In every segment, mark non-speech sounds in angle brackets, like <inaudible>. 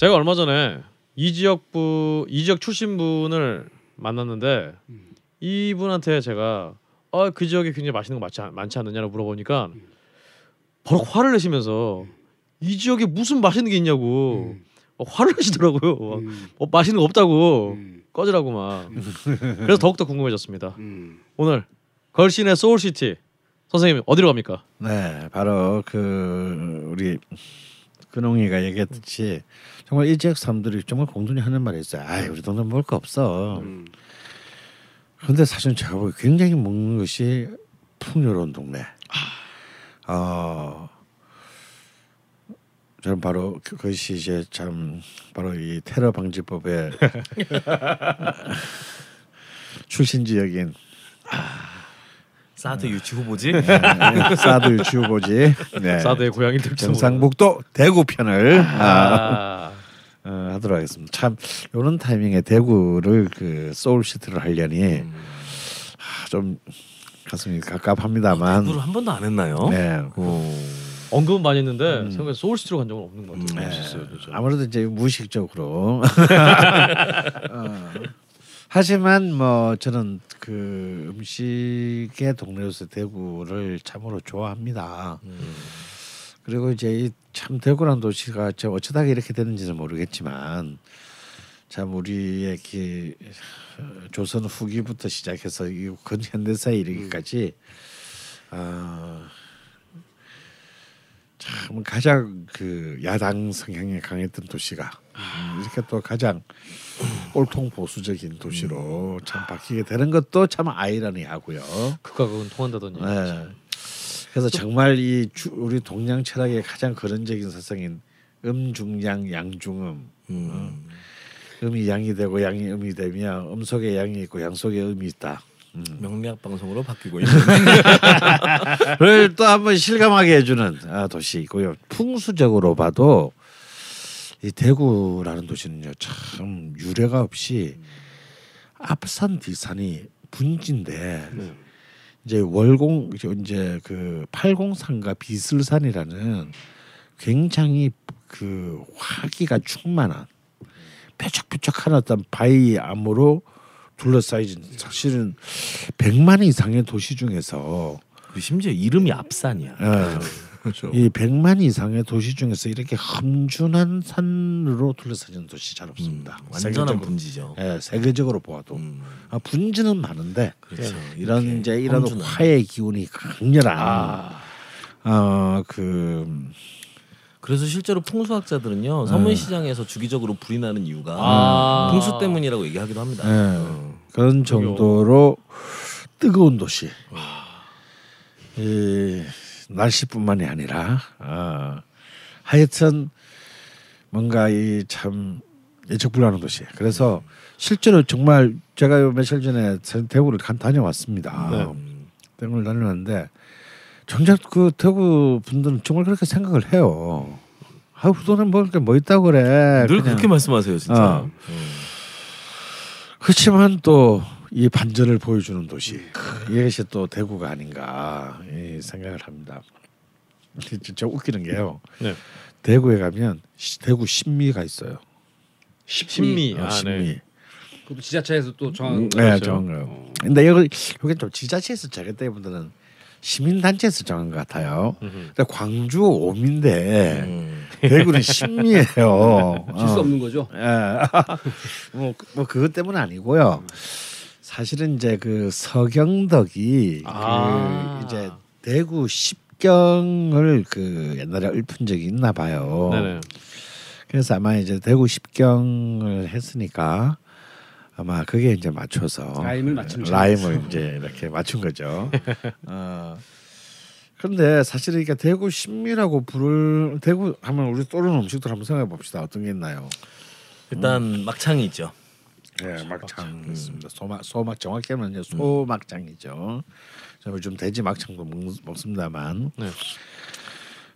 제가 얼마 전에 이 지역부 이 지역 출신 분을 만났는데 이분한테 제가 아, 그 지역에 굉장히 맛있는 거 많지, 않- 많지 않느냐고 물어보니까 바로 화를 내시면서 이 지역에 무슨 맛있는 게 있냐고 어, 화를 내시더라고요. 막, 음. 어, 맛있는 거 없다고 음. 꺼지라고 막. 그래서 더욱더 궁금해졌습니다. 음. 오늘 걸신의 소울시티 선생님 어디로 갑니까? 네, 바로 그 우리 근홍이가 얘기했듯이 정말 이 지역 사람들이 정말 공존히 하는 말이 있어요. 아, 우리 동네 먹을 거 없어. 음. 근데 사실 제가 보기 굉장히 먹는 것이 풍요로운 동네. 어, 저는 바로 그- 그것이 이제 참 바로 이 테러 방지법의 <laughs> 출신 지역인 사드 유치 후보지. 사드 유치 후보지. 네. 사드의 고향이 될지 경상북도 대구 편을 아, 아, 어, 하도록 하겠습니다. 참 이런 타이밍에 대구를 그 소울시티를 하려니 음. 아, 좀 가슴이 갑갑합니다만. 공부를 한 번도 안 했나요? 네. 어. 언급은 많이 했는데 생각에 소울 시티로 간 적은 없는 것 같아요. 음. 있었어요, 진짜. 아무래도 이제 무의식적으로. <laughs> 어. 하지만 뭐 저는 그 음식의 동네로서 대구를 참으로 좋아합니다. 음. 그리고 이제 이 참 대구란 도시가 저 어쩌다가 이렇게 됐는지는 모르겠지만 참 우리의 그 어, 조선 후기부터 시작해서 이 근현대사에 이르기까지 아, 참 가장 그 야당 성향이 강했던 도시가 음, 이렇게 또 가장 꼴통 보수적인 도시로 참 바뀌게 되는 것도 참 아이러니하고요. 극과 극은 통한다더니. 네. 그래서 정말 이 주, 우리 동양 철학의 가장 근원적인 사상인 음중양 양중음 음. 음이 양이 되고 양이 음이 되면 음 속에 양이 있고 양 속에 음이 있다. 명리학 방송으로 바뀌고 있는. <laughs> 그걸 또 한번 실감하게 해주는 아, 도시이고요. 풍수적으로 봐도 이 대구라는 도시는요 참 유례가 없이 앞산 뒤산이 분지인데 이제 월공 이제 그 팔공산과 비슬산이라는 굉장히 그 화기가 충만한 뾰족뾰족한 어떤 바위 암으로 둘러싸여진 사실은 100만 이상의 도시 중에서 그 심지어 이름이 앞산이야. 예, 그렇죠. 이 100만 이상의 도시 중에서 이렇게 험준한 산으로 둘러싸진 도시 잘 없습니다. 음, 완전한 세계적으로. 분지죠. 예, 세계적으로 보아도 음, 아, 분지는 많은데 그렇죠. 이런 이제 이런 험준한. 화의 기운이 강렬한 아, 어 그 그래서 실제로 풍수학자들은요 서문시장에서 주기적으로 불이 나는 이유가 아. 풍수 때문이라고 얘기하기도 합니다. 예, 어. 그런 정도로 뜨거운 도시. 이 날씨뿐만이 아니라 아, 하여튼 뭔가 이 참 예측 불가능한 도시. 그래서 실제로 정말 제가 요 며칠 전에 대구를 간 다녀왔습니다. 네. 대구를 다녀왔는데 정작 그 대구 분들은 정말 그렇게 생각을 해요. 아, 우리는 뭐, 뭐 있다고 그래. 늘 그냥. 그렇게 말씀하세요, 진짜. 어. 그렇지만 또 이 반전을 보여주는 도시 이것이 또 대구가 아닌가 이 생각을 합니다. 진짜 웃기는 게요. 네. 대구에 가면 시- 대구 신미가 있어요. 신미. 어, 아, 신미. 네. 그것도 지자체에서 또 정한 네, 그렇죠. 정한 거요. 근데 여기 여기 좀 지자체에서 정했다기보다는 시민단체에서 정한 것 같아요. 근데 광주 오미인데 음. 대구는 신미예요. <laughs> 질수 어. 없는 거죠. 예. <laughs> 뭐, 뭐 그것 때문 은 아니고요. 사실은 이제 그 서경덕이 아. 그 이제 대구 십경을 그 옛날에 읊은 적이 있나 봐요. 네네. 그래서 아마 이제 대구 십경을 했으니까 아마 그게 이제 맞춰서 라임을 맞춘 라임을 이제 이렇게 맞춘 거죠. 어. 그런데 사실 이게 대구 신미라고 부를 대구 하면 우리 떠오르는 음식들 한번 생각해 봅시다. 어떤 게 있나요? 일단 막창이 있죠. 네, 막창 있습니다. 소막 소막 정확히 하면 이제 소막창이죠. 저 요즘 돼지 막창도 먹, 먹습니다만.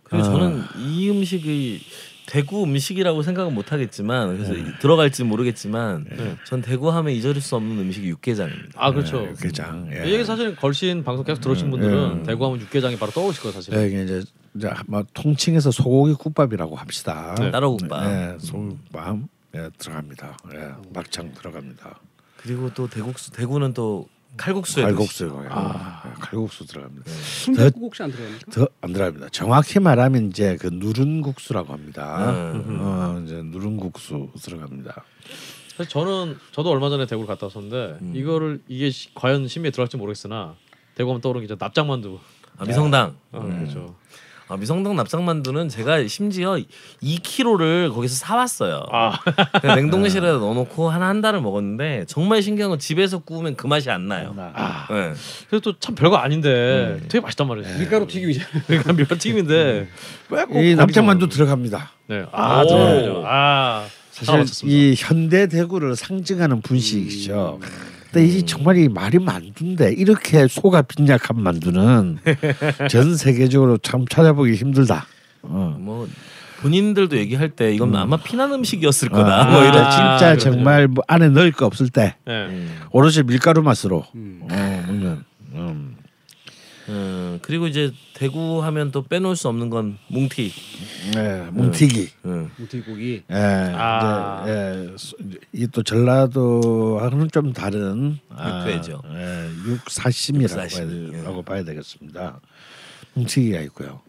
그리고 아. 저는 이 음식이 대구 음식이라고 생각은 못 하겠지만 그래서 네. 들어갈지 모르겠지만 전 대구 하면 잊어질 수 없는 음식이 육개장입니다. 아 그렇죠. 네, 게장. 예. 이게 사실 걸신 방송 계속 들으신 분들은 대구 하면 육개장이 바로 떠오르실 거예요 사실. 네, 이게 이제 이제 뭐 통칭해서 소고기 국밥이라고 합시다. 네. 따로 국밥. 네, 소국밥 예, 들어갑니다. 예, 막창 들어갑니다. 그리고 또 대국수 대구는 또 칼국수에 칼국수 아. 칼국수 들어갑니다. 순대국 혹시 안 들어갑니까? 더안 들어갑니다. 정확히 말하면 이제 그 누른 국수라고 합니다. 음. 어, 이제 누른 국수 들어갑니다. 사실 저는 저도 얼마 전에 대구를 갔다 왔었는데 음. 이거를 이게 시- 과연 심의에 들어갈지 모르겠으나 대구 하면 떠오르는 게 납작만두. 아, 미성당. 어, 음. 그렇죠. 아, 미성당 납작만두는 제가 심지어 2kg를 거기서 사왔어요. 아, 냉동실에 넣어놓고 한 한 달을 먹었는데 정말 신기한 건 집에서 구우면 그 맛이 안 나요. 아. 네. 그래서 또 참 별거 아닌데 음. 되게 맛있단 말이에요. 밀가루 튀김이잖아. 그러니까 밀가튀김인데 왜꼭 이 납작만두 들어갑니다. 네, 아 오. 들어가죠. 아 사실. 이 현대 대구를 상징하는 분식이죠. 근데 이 정말 이 말이 만두인데 이렇게 소가 빈약한 만두는 <laughs> 전 세계적으로 참 찾아보기 힘들다. 어. 뭐 본인들도 얘기할 때 이건 아마 피난 음식이었을 아, 거다. 뭐 아, 이런 진짜 그렇죠. 정말 뭐 안에 넣을 거 없을 때 네. 음. 오로지 밀가루 맛으로 음. 어, 먹는. 음. 음, 그리고 이제 대구 하면 또 빼놓을 수 없는 건 뭉티. 네, 뭉티기. 음. 무튀고기. 예, 아. 이제 예, 이또 전라도하고는 좀 다른 육회죠. 아, 예, 육사심이라고 육사심, 봐야, 예. 봐야 되겠습니다. 뭉치기가 있고요.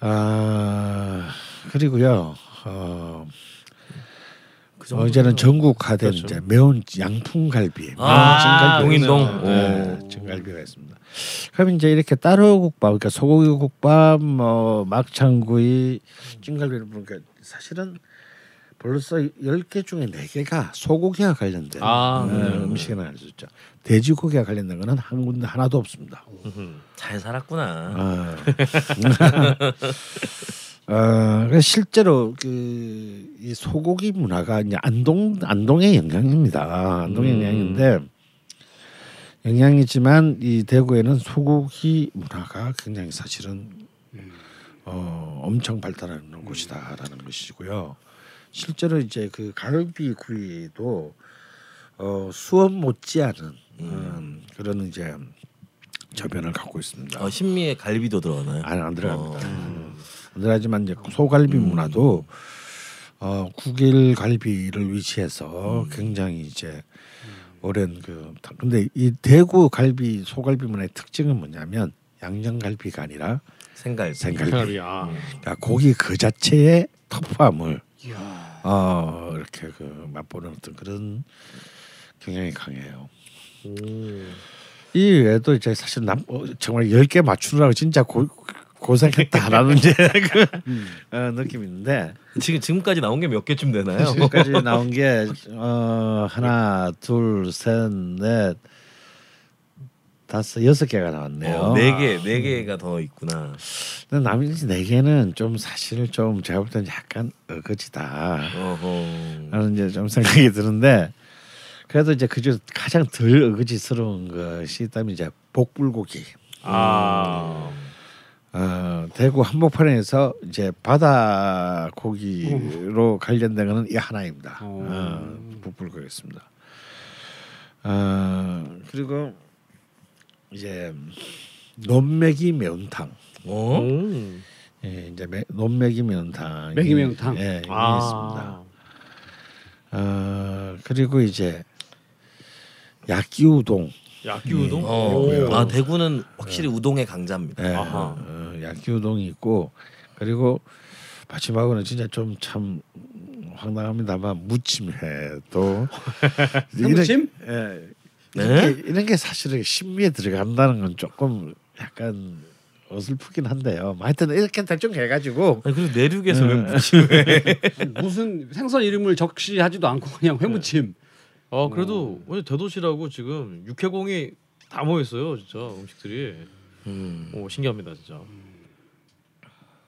아 그리고요. 어, 그 정도. 어제는 전국화된 그렇죠. 이제 매운 양풍갈비, 아, 매운 용인동. 증갈비, 네, 오. 증갈비가 있습니다. 그럼 이제 이렇게 따로 국밥, 그러니까 소고기 국밥, 뭐 막창구이, 찜갈비를 보니까 사실은 벌써 10개 중에 4개가 소고기와 관련된 아, 어, 네. 음식이 나올 수 있죠. 돼지고기와 관련된 거는 한 군데 하나도 없습니다. 잘 살았구나. 아. <laughs> <laughs> 어, 실제로 그 이 소고기 문화가 이제 안동 안동의 영향입니다. 안동의 음. 영향인데 영향이지만 이 대구에는 소고기 문화가 굉장히 사실은 어, 엄청 발달하는 곳이다라는 것이고요. 실제로 이제 그 갈비 구이도 어, 수업 못지않은 음, 그런 이제 저변을 갖고 있습니다. 어, 신미에 갈비도 들어가나요? 안, 안 들어갑니다. 어. 음. 안 들어가지만 이제 소갈비 문화도 어, 국일 갈비를 위치해서 굉장히 이제 오랜 그 근데 이 대구 갈비 소갈비 문화의 특징은 뭐냐면 양념갈비가 아니라 생갈비. 생갈비. 아, 그러니까 고기 그 자체의 터프함을 이야. 어, 이렇게 그 맛보는 어떤 그런 경향이 강해요. 오. 이 외에도 이제 사실 남 어, 정말 열 개 맞추느라고 진짜 고, 고생했다라는 <laughs> 이제 그 어, 느낌이 있는데 지금 지금까지 나온 게 몇 개쯤 되나요? 지금까지 <laughs> 나온 게 어, 하나 둘 셋 넷 다섯 여섯 개가 나왔네요. 어, 네 개, 네 개가 더 있구나. 근데 나머지 네 개는 좀 사실 좀 제가 볼 때는 약간 어거지다. 라는 이제 좀 생각이 드는데 그래도 이제 그중 가장 덜 어거지스러운 것이 있다면 이제 복불고기. 아, 어, 대구 한복판에서 이제 바다 고기로 관련된 거는 이 하나입니다. 어. 어, 복불고기였습니다. 어, 그리고 이제 논매기 매운탕. 어? 음. 예, 이제 매, 논매기 매운탕. 매기 매운탕. 예, 아. 있습니다. 어, 그리고 이제 야끼 우동. 야끼 우동. 어. 오. 아 대구는 확실히 우동의 강자입니다. 예, 아하. 어, 야끼 우동이 있고 그리고 마지막으로는 진짜 좀 참 황당합니다만 무침회도 <laughs> 무침? 예, 네? 이런, 게, 이런 게 사실은 신비에 들어간다는 건 조금 약간 어설프긴 한데요. 뭐 하여튼 이렇게 대충 해가지고 아니 그리고 내륙에서 왜 음. 무침에? <laughs> 무슨 생선 이름을 적시하지도 않고 그냥 회무침. 아 그래도 오늘 대도시라고 지금 육해공이 다 모여 있어요, 진짜 음식들이. 음. 오 신기합니다, 진짜.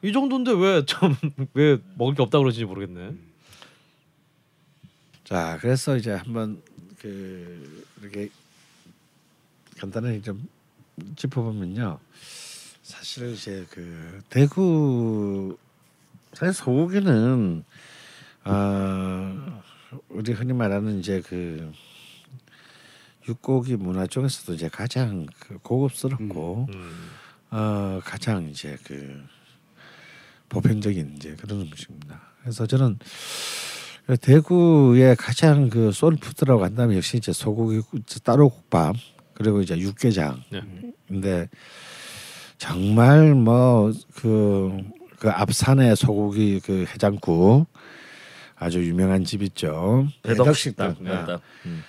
이 정도인데 왜 참 <laughs> 왜 먹을 게 없다 그러지 모르겠네. 자 그래서 이제 한번 그 이렇게 간단하게 좀 짚어보면요. 사실 이제 그 대구 사실 소고기는 아 우리 흔히 말하는 이제 그 육고기 문화 중에서도 이제 가장 그 고급스럽고 음. 어, 가장 이제 그 보편적인 이제 그런 음식입니다. 그래서 저는 대구의 가장 그 소울푸드라고 한다면 역시 이제 소고기 따로 국밥 그리고 이제 육개장. 네. 근데 정말 뭐그 그 앞산의 소고기 그 해장국 아주 유명한 집 있죠. 대덕식당. 네. 대덕. 음.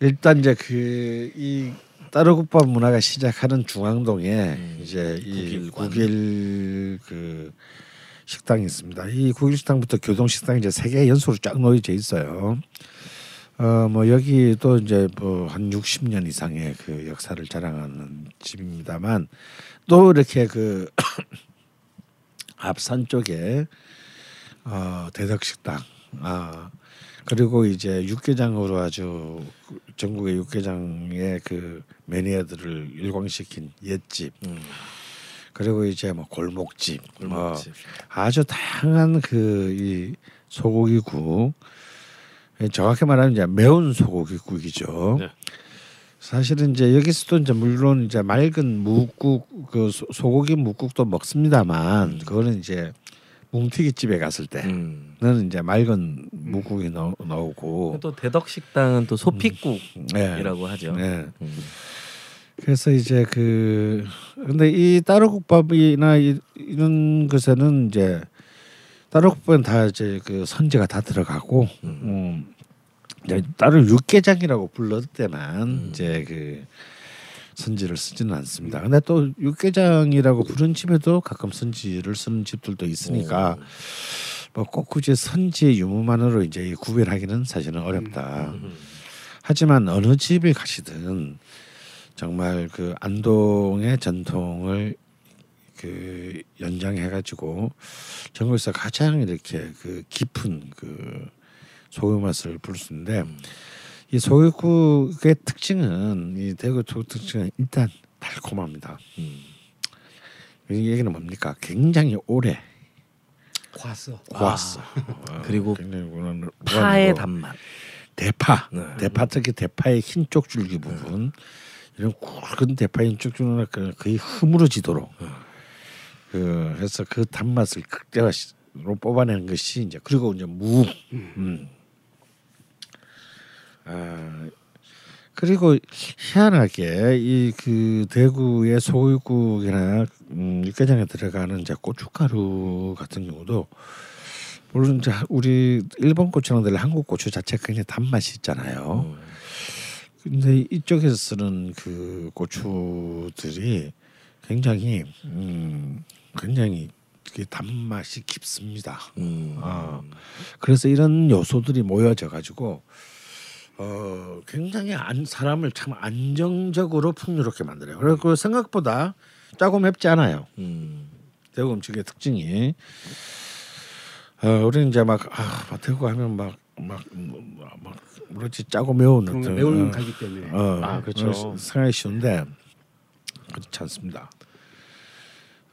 일단 이제 그 이 따로국밥 문화가 시작하는 중앙동에 음, 이제 이 국일관. 국일 그 식당이 있습니다. 이 국일 식당부터 교동 식당이 이제 세 개 연속으로 쫙 놓여져 있어요. 어 뭐 여기 또 이제 뭐 한 60년 이상의 그 역사를 자랑하는 집입니다만 또 이렇게 그 <clears throat> 앞산 쪽에 어 대덕식당 아 그리고 이제 육개장으로 아주 전국의 육개장의 그 매니아들을 일광시킨 옛집 음. 그리고 이제 뭐 골목집, 뭐 골목집. 아주 다양한 그 이 소고기국 예, 정확히 말하면 이제 매운 소고기국이죠. 네. 사실은 이제 여기서도 이제 물론 이제 맑은 묵국 그 소- 소고기 묵국도 먹습니다만 그거는 이제 뭉티기 집에 갔을 때는 음. 이제 맑은 묵국이 나오, 나오고 또 대덕 식당은 또 소피국이라고 네. 하죠. 네. 음. 그래서 이제 그 근데 이 따로국밥이나 이, 이런 것에는 이제 따로국밥은 다 이제 그 선지가 다 들어가고 음. 이제 따로 육개장이라고 불렀을 때만 음. 이제 그 선지를 쓰지는 않습니다. 근데 또 육개장이라고 부른 집에도 가끔 선지를 쓰는 집들도 있으니까 오. 뭐꼭 굳이 선지의 유무만으로 이제 구별하기는 사실은 어렵다. 음. 하지만 어느 집을 가시든 정말 그 안동의 전통을 그 연장해 가지고 전국에서 가장 이렇게 그 깊은 그 소유 맛을 부를 수 있는데 이 소유국의 특징은 이 대구 소 특징은 일단 달콤합니다. 음. 이 얘기는 뭡니까? 굉장히 오래 과써. 구웠어. 그리고 굉장히 무한- 파의. 단맛. 대파, 네. 대파 특히 대파의 흰 쪽줄기 부분 이런 굵은 쪽줄기는 그- 거의 흐물어지도록 그 해서 그 단맛을 극대화로 뽑아내는 것이 이제 그리고 이제 무, 음. 아 그리고 희한하게 이 그 대구의 소고기국이나 음, 육개장에 들어가는 이제 고춧가루 같은 경우도 물론 이제 우리 일본 고추랑 달리 한국 고추 자체가 굉장히 단맛이 있잖아요. 근데 이쪽에서 쓰는 그 고추들이 굉장히 음 굉장히 그 단맛이 깊습니다. 음. 아 그래서 이런 요소들이 모여져 가지고 어 굉장히 안 사람을 참 안정적으로 풍요롭게 만들어요. 그리고 생각보다 짜고 맵지 않아요. 음. 대구 음식의 특징이 어 우리는 이제 막 아, 막 대구 하면 막 막막 뭐지 짜고 매운 그런 거 어떤, 매운 어, 갈기 때문에. 어, 아, 그렇죠. 어, 생각이 쉬운데 그렇지 않습니다.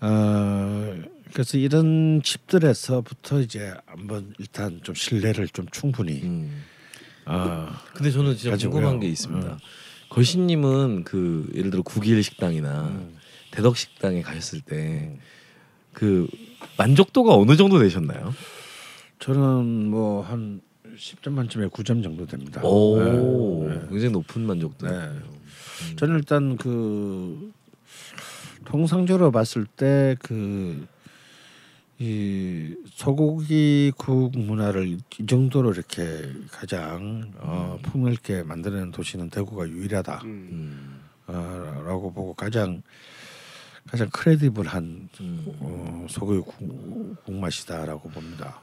어 그래서 이런 집들에서부터 이제 한번 일단 좀 신뢰를 좀 충분히 음. 어, 근데 저는 진짜 가지고요. 궁금한 게 있습니다. 음. 걸신님은 그 예를 들어 국일 식당이나 음. 대덕 식당에 가셨을 때 그 만족도가 어느 정도 되셨나요? 저는 뭐 한 10점 만점에 9점 정도 됩니다. 오, 네, 네. 굉장히 높은 만족도. 네. 저는 일단 그 통상적으로 봤을 때 그 이 소고기 국 문화를 이 정도로 이렇게 가장 어, 풍요롭게 만드는 도시는 대구가 유일하다. 음. 음. 어, 라고 보고 가장 가장 크레디블한 음. 어, 소고기 국, 국맛이다라고 봅니다.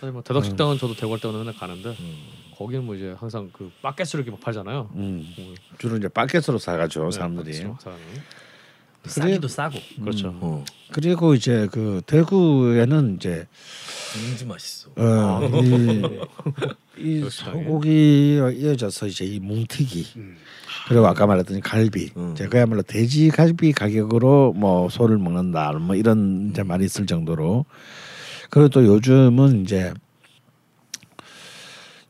사실 뭐 대덕 식당은 저도 대구 할 때마다 맨날 가는데 음. 거기는 뭐 이제 항상 그 바켓으로 이렇게 막 팔잖아요. 음, 음. 주로 이제 바켓으로 사가죠 네, 사람들이. 바켓으로 사람이. 싸기도 싸고. 그렇죠. 어. 그리고 이제 그 대구에는 이제 왠지 맛있어. 어, 이, <laughs> 이 역시 소고기와 이어져서 이제 이 뭉티기 음. 그리고 아까 말했던 갈비 음. 이제 그야말로 돼지 갈비 가격으로 뭐 소를 먹는다 뭐 이런 이제 말이 있을 정도로 그리고 또 요즘은 이제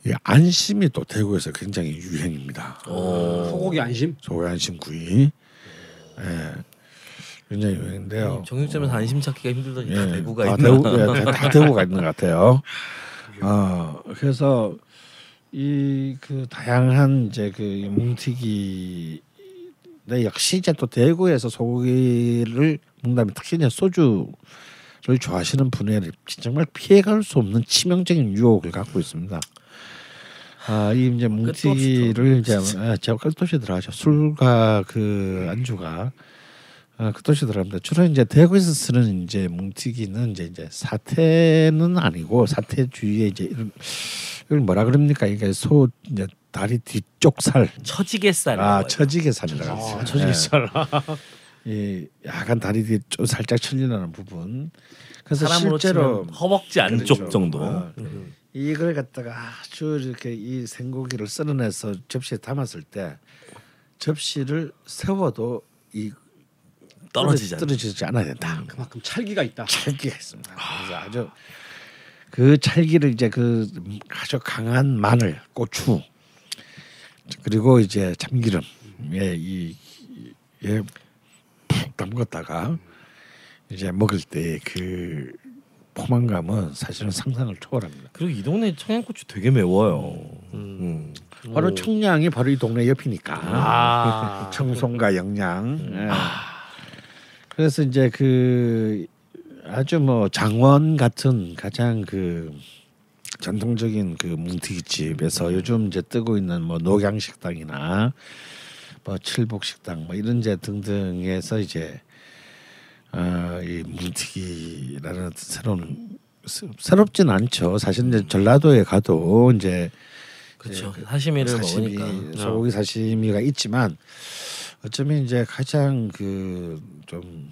이 안심이 또 대구에서 굉장히 유행입니다. 오. 소고기 안심. 소고기 안심 구이. 예. 굉장히 유명인데요. 정육점에서 안심 찾기가 힘들더니 다 예, 대구가 다 있나? 대구, 예, 다, 다 대구가 있는 것 같아요. <laughs> 어 그래서 이 그 다양한 이제 그 뭉티기 네, 역시 이제 또 대구에서 소고기를 먹는다면 특히 이제 소주 를 좋아하시는 분의 정말 피해갈 수 없는 치명적인 유혹을 갖고 있습니다. 아, 이 이제 뭉티기를 이제 아, 제가 끝도시 들어가죠. 술과 그 안주가 아, 끝도시 들어갑니다. 주로 이제 대구에서 쓰는 이제 뭉티기는 이제 이제 사태는 아니고 사태 주위에 이제 이런 이걸 뭐라 그럽니까? 이게 소 이제 다리 뒤쪽 살. 처지개살. 아, 처지개 살이라고 아, 했어요. 처지개살. 이 약간 다리 뒤에 좀 살짝 철리나는 부분. 그래서 실제로 허벅지 안쪽 그렇죠. 정도. 아, 이걸 갖다가 아주 이렇게 이 생고기를 썰어내서 접시에 담았을 때 접시를 세워도 이 떨어지지. 떨어지지 않아야 된다. 그만큼 찰기가 있다. 찰기가 있습니다. 그래서 아주 그 찰기를 이제 그 아주 강한 마늘, 고추 그리고 이제 참기름에 이에 푹 담갔다가 이제 먹을 때 그 포만감은 사실은 상상을 초월합니다. 그리고 이 동네 청양고추 되게 매워요. 음. 바로 청량이 바로 이 동네 옆이니까 아. <laughs> 청송과 영양. 예. 그래서 이제 그 아주 뭐 장원 같은 가장 그 전통적인 그 뭉티기 집에서 요즘 이제 뜨고 있는 뭐 녹양 식당이나 뭐 칠복 식당 뭐 이런 제 등등에서 이제 어 이 뭉티기라는 새로운 새- 새롭진 않죠. 사실 이제 전라도에 가도 이제 그렇죠. 사시미를 사시미, 먹으니까. 소고기 사시미가 있지만 어쩌면 이제 가장 그 좀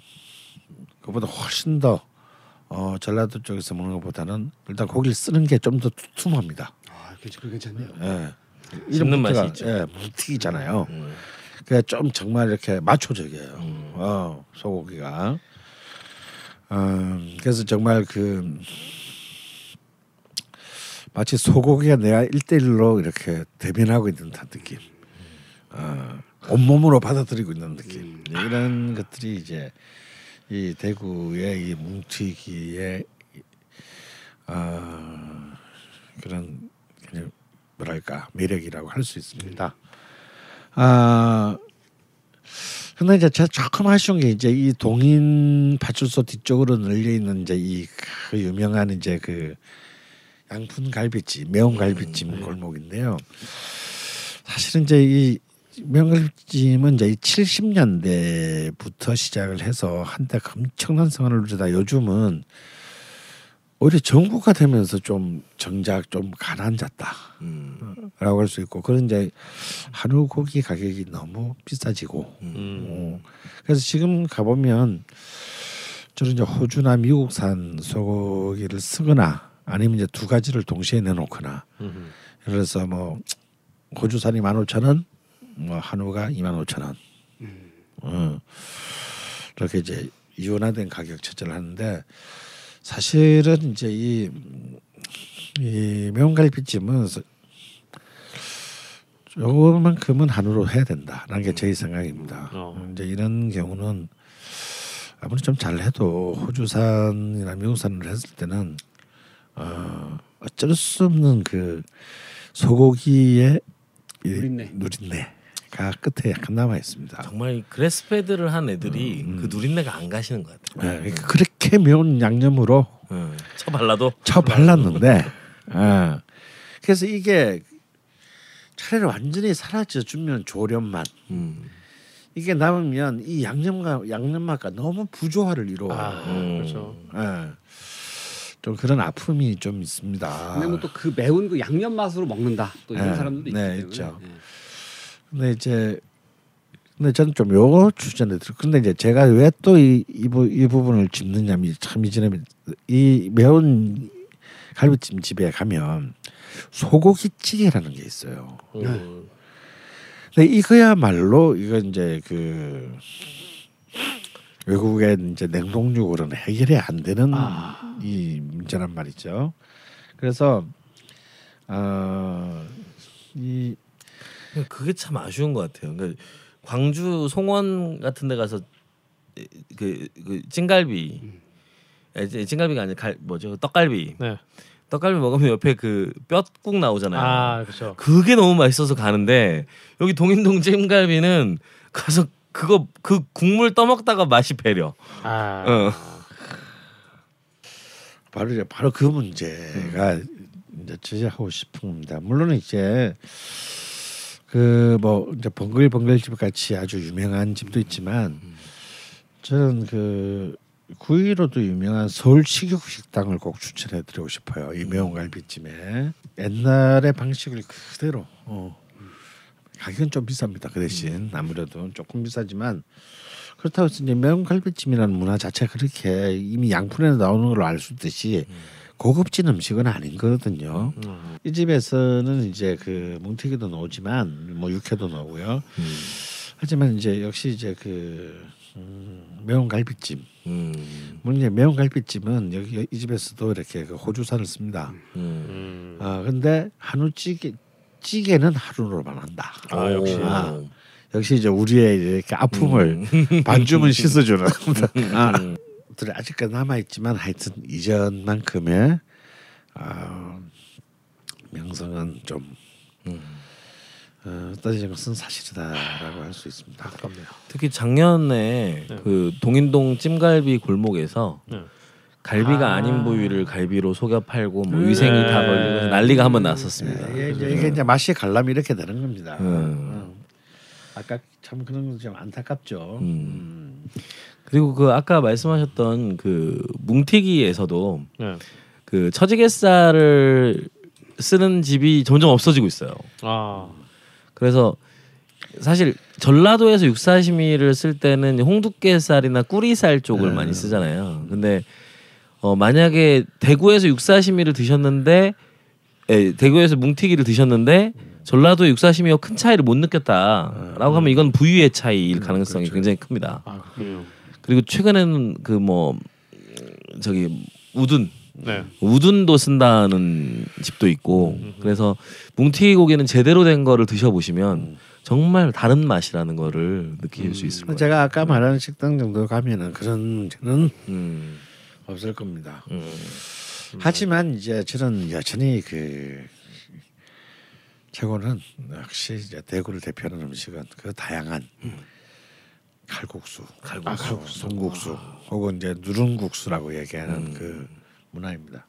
그보다 훨씬 더 어, 전라도 쪽에서 먹는 것보다는 일단 고기를 쓰는 게 좀 더 두툼합니다. 아, 괜찮, 괜찮네요. 예. 씹는 맛이 뭉티가, 있죠. 예, 뭉티기잖아요. 음. 그게 좀 정말 이렇게 마초적이에요. 어, 소고기가. 어, 그래서 정말 그 마치 소고기가 내가 일대일로 이렇게 대변하고 있는 듯한 느낌. 어, 온몸으로 받아들이고 있는 느낌. 이런 것들이 이제 이 대구의 이 뭉튀기의 어, 그런 그냥 뭐랄까 매력이라고 할 수 있습니다. 아 근데 이제 제가 조금 아쉬운 게 이제 이 동인 파출소 뒤쪽으로 널려 있는 이제 이 그 유명한 이제 그 양푼 갈비집 매운 갈비집 골목인데요. 사실은 이제 이 매운 갈비집은 이제 이 70년대부터 시작을 해서 한때 엄청난 성을 누리다 요즘은 오히려 정부가 되면서 좀 정작 좀 가난해졌다. 음. 라고 할수 있고 그런 이제 한우 고기 가격이 너무 비싸지고 음. 어, 그래서 지금 가보면 저는 이제 호주나 미국산 소고기를 쓰거나 아니면 이제 두 가지를 동시에 내놓거나 음. 그래서 뭐 호주산이 만 오천 원, 뭐 한우가 이만 오천 원, 어, 이렇게 이제 이원화된 가격 처제를 하는데 사실은 이제 이, 이 매운갈비찜은 요만큼은 한우로 해야 된다라는 게 제 생각입니다. 어. 이제 이런 경우는 아무리 좀 잘해도 호주산이나 미국산을 했을 때는 어, 어쩔 수 없는 그 소고기의 이 누린내. 누린내 가 끝에 약간 남아 있습니다. 정말 그래스페드를 한 애들이 음. 그 누린내가 안 가시는 것 같아요. 예, 그렇게 매운 양념으로 음. 쳐 발라도 쳐 발랐는데, 예. 그래서 이게 차라리 완전히 사라져 주면 조련만 음. 이게 남으면 이 양념과 양념 맛과 너무 부조화를 이루어. 아, 음. 그렇죠. 예. 좀 그런 아픔이 좀 있습니다. 근데 뭐 또 그 매운 그 양념 맛으로 먹는다. 또 이런 네, 사람들도 네, 있기 때문에. 있죠. 예. 근데 이제 근데 저는 좀 요거 추천해 드려. 근데 이제 제가 왜또이이이 부분을 짚느냐면 참 이전에 이 매운 갈비찜 집에 가면 소고기 찌개라는 게 있어요. 음. 근데 이거야말로 이거 이제 그 외국의 이제 냉동육으로는 해결이 안 되는 아. 이 문제란 말이죠. 그래서 어이 그게 참 아쉬운 것 같아요. 그러니까 광주 송원 같은 데 가서 그, 그 찐갈비 에, 찐- 찐갈비가 아니라 갈, 뭐죠 떡갈비 네. 떡갈비 먹으면 옆에 그 뼈국 나오잖아요. 아 그렇죠. 그게 너무 맛있어서 가는데 여기 동인동 찜갈비는 가서 그거 그 국물 떠먹다가 맛이 배려. 아 어. 바로 이제 바로 그 문제가 이제 지적하고 싶은 겁니다. 물론 이제 그 뭐 이제 번글번글집 같이 아주 유명한 집도 있지만 저는 그 구이로도 유명한 서울 식육 식당을 꼭 추천해 드리고 싶어요. 이 매운 갈비찜에 옛날의 방식을 그대로 어. 가격은 좀 비쌉니다. 그 대신 아무래도 조금 비싸지만 그렇다고 해서 이제 매운 갈비찜이라는 문화 자체가 그렇게 이미 양푼에 나오는 걸알수 있듯이 고급진 음식은 아닌 거거든요. 음. 이 집에서는 이제 그 뭉티기도 나오지만 뭐 육회도 나오고요. 하지만 이제 역시 이제 그 음, 매운 갈비찜. 음, 물론 이제 매운 갈비찜은 여기 이 집에서도 이렇게 그 호주산을 씁니다. 음. 음. 아 근데 한우찌개 찌개는 하루로만 한다. 아, 역시. 아, 역시 이제 우리의 이렇게 아픔을 반쯤은 씻어주는. <laughs> 아, 들이 아직까지 남아 있지만 하여튼 이전만큼의 아, 명성은 좀 어, 떨어진 것은 사실이다라고 할 수 있습니다. 아깝네요. 특히 작년에 네. 그 동인동 찜갈비 골목에서 네. 갈비가 아. 아. 닌 부위를 갈비로 속여 팔고 뭐 음. 위생이 네. 다 걸리고 난리가 한번 났었습니다. 이게 이제, 이게 이제 맛이 갈라면 이렇게 되는 겁니다. 음. 어. 아까 참 그런 거좀 안타깝죠. 음. 그리고 그 아까 말씀하셨던 그 뭉티기에서도 네. 그 처지갯살을 쓰는 집이 점점 없어지고 있어요. 아 그래서 사실 전라도에서 육사시미를 쓸 때는 홍두깨살이나 꾸리살 쪽을 네. 많이 쓰잖아요. 근데 어 만약에 대구에서 육사시미를 드셨는데 에, 대구에서 뭉티기를 드셨는데 전라도 육사시미와 큰 차이를 못 느꼈다라고 하면 이건 부위의 차이일 가능성이 굉장히 큽니다. 아. 그리고 최근에는 그 뭐 저기 우둔 네. 우둔도 쓴다는 집도 있고 그래서 뭉티기 고기는 제대로 된 거를 드셔보시면 정말 다른 맛이라는 거를 느끼실 수 있을 거예요. 제가 아까 말한 식당 정도 가면은 그런 문제는 음, 없을 겁니다. 음, 하지만 이제 저는 여전히 그 최고는 역시 이제 대구를 대표하는 음식은 그 다양한 칼국수, 칼국수. 아, 칼국수, 송국수 혹은 이제 누룽국수라고 얘기하는 그 문화입니다.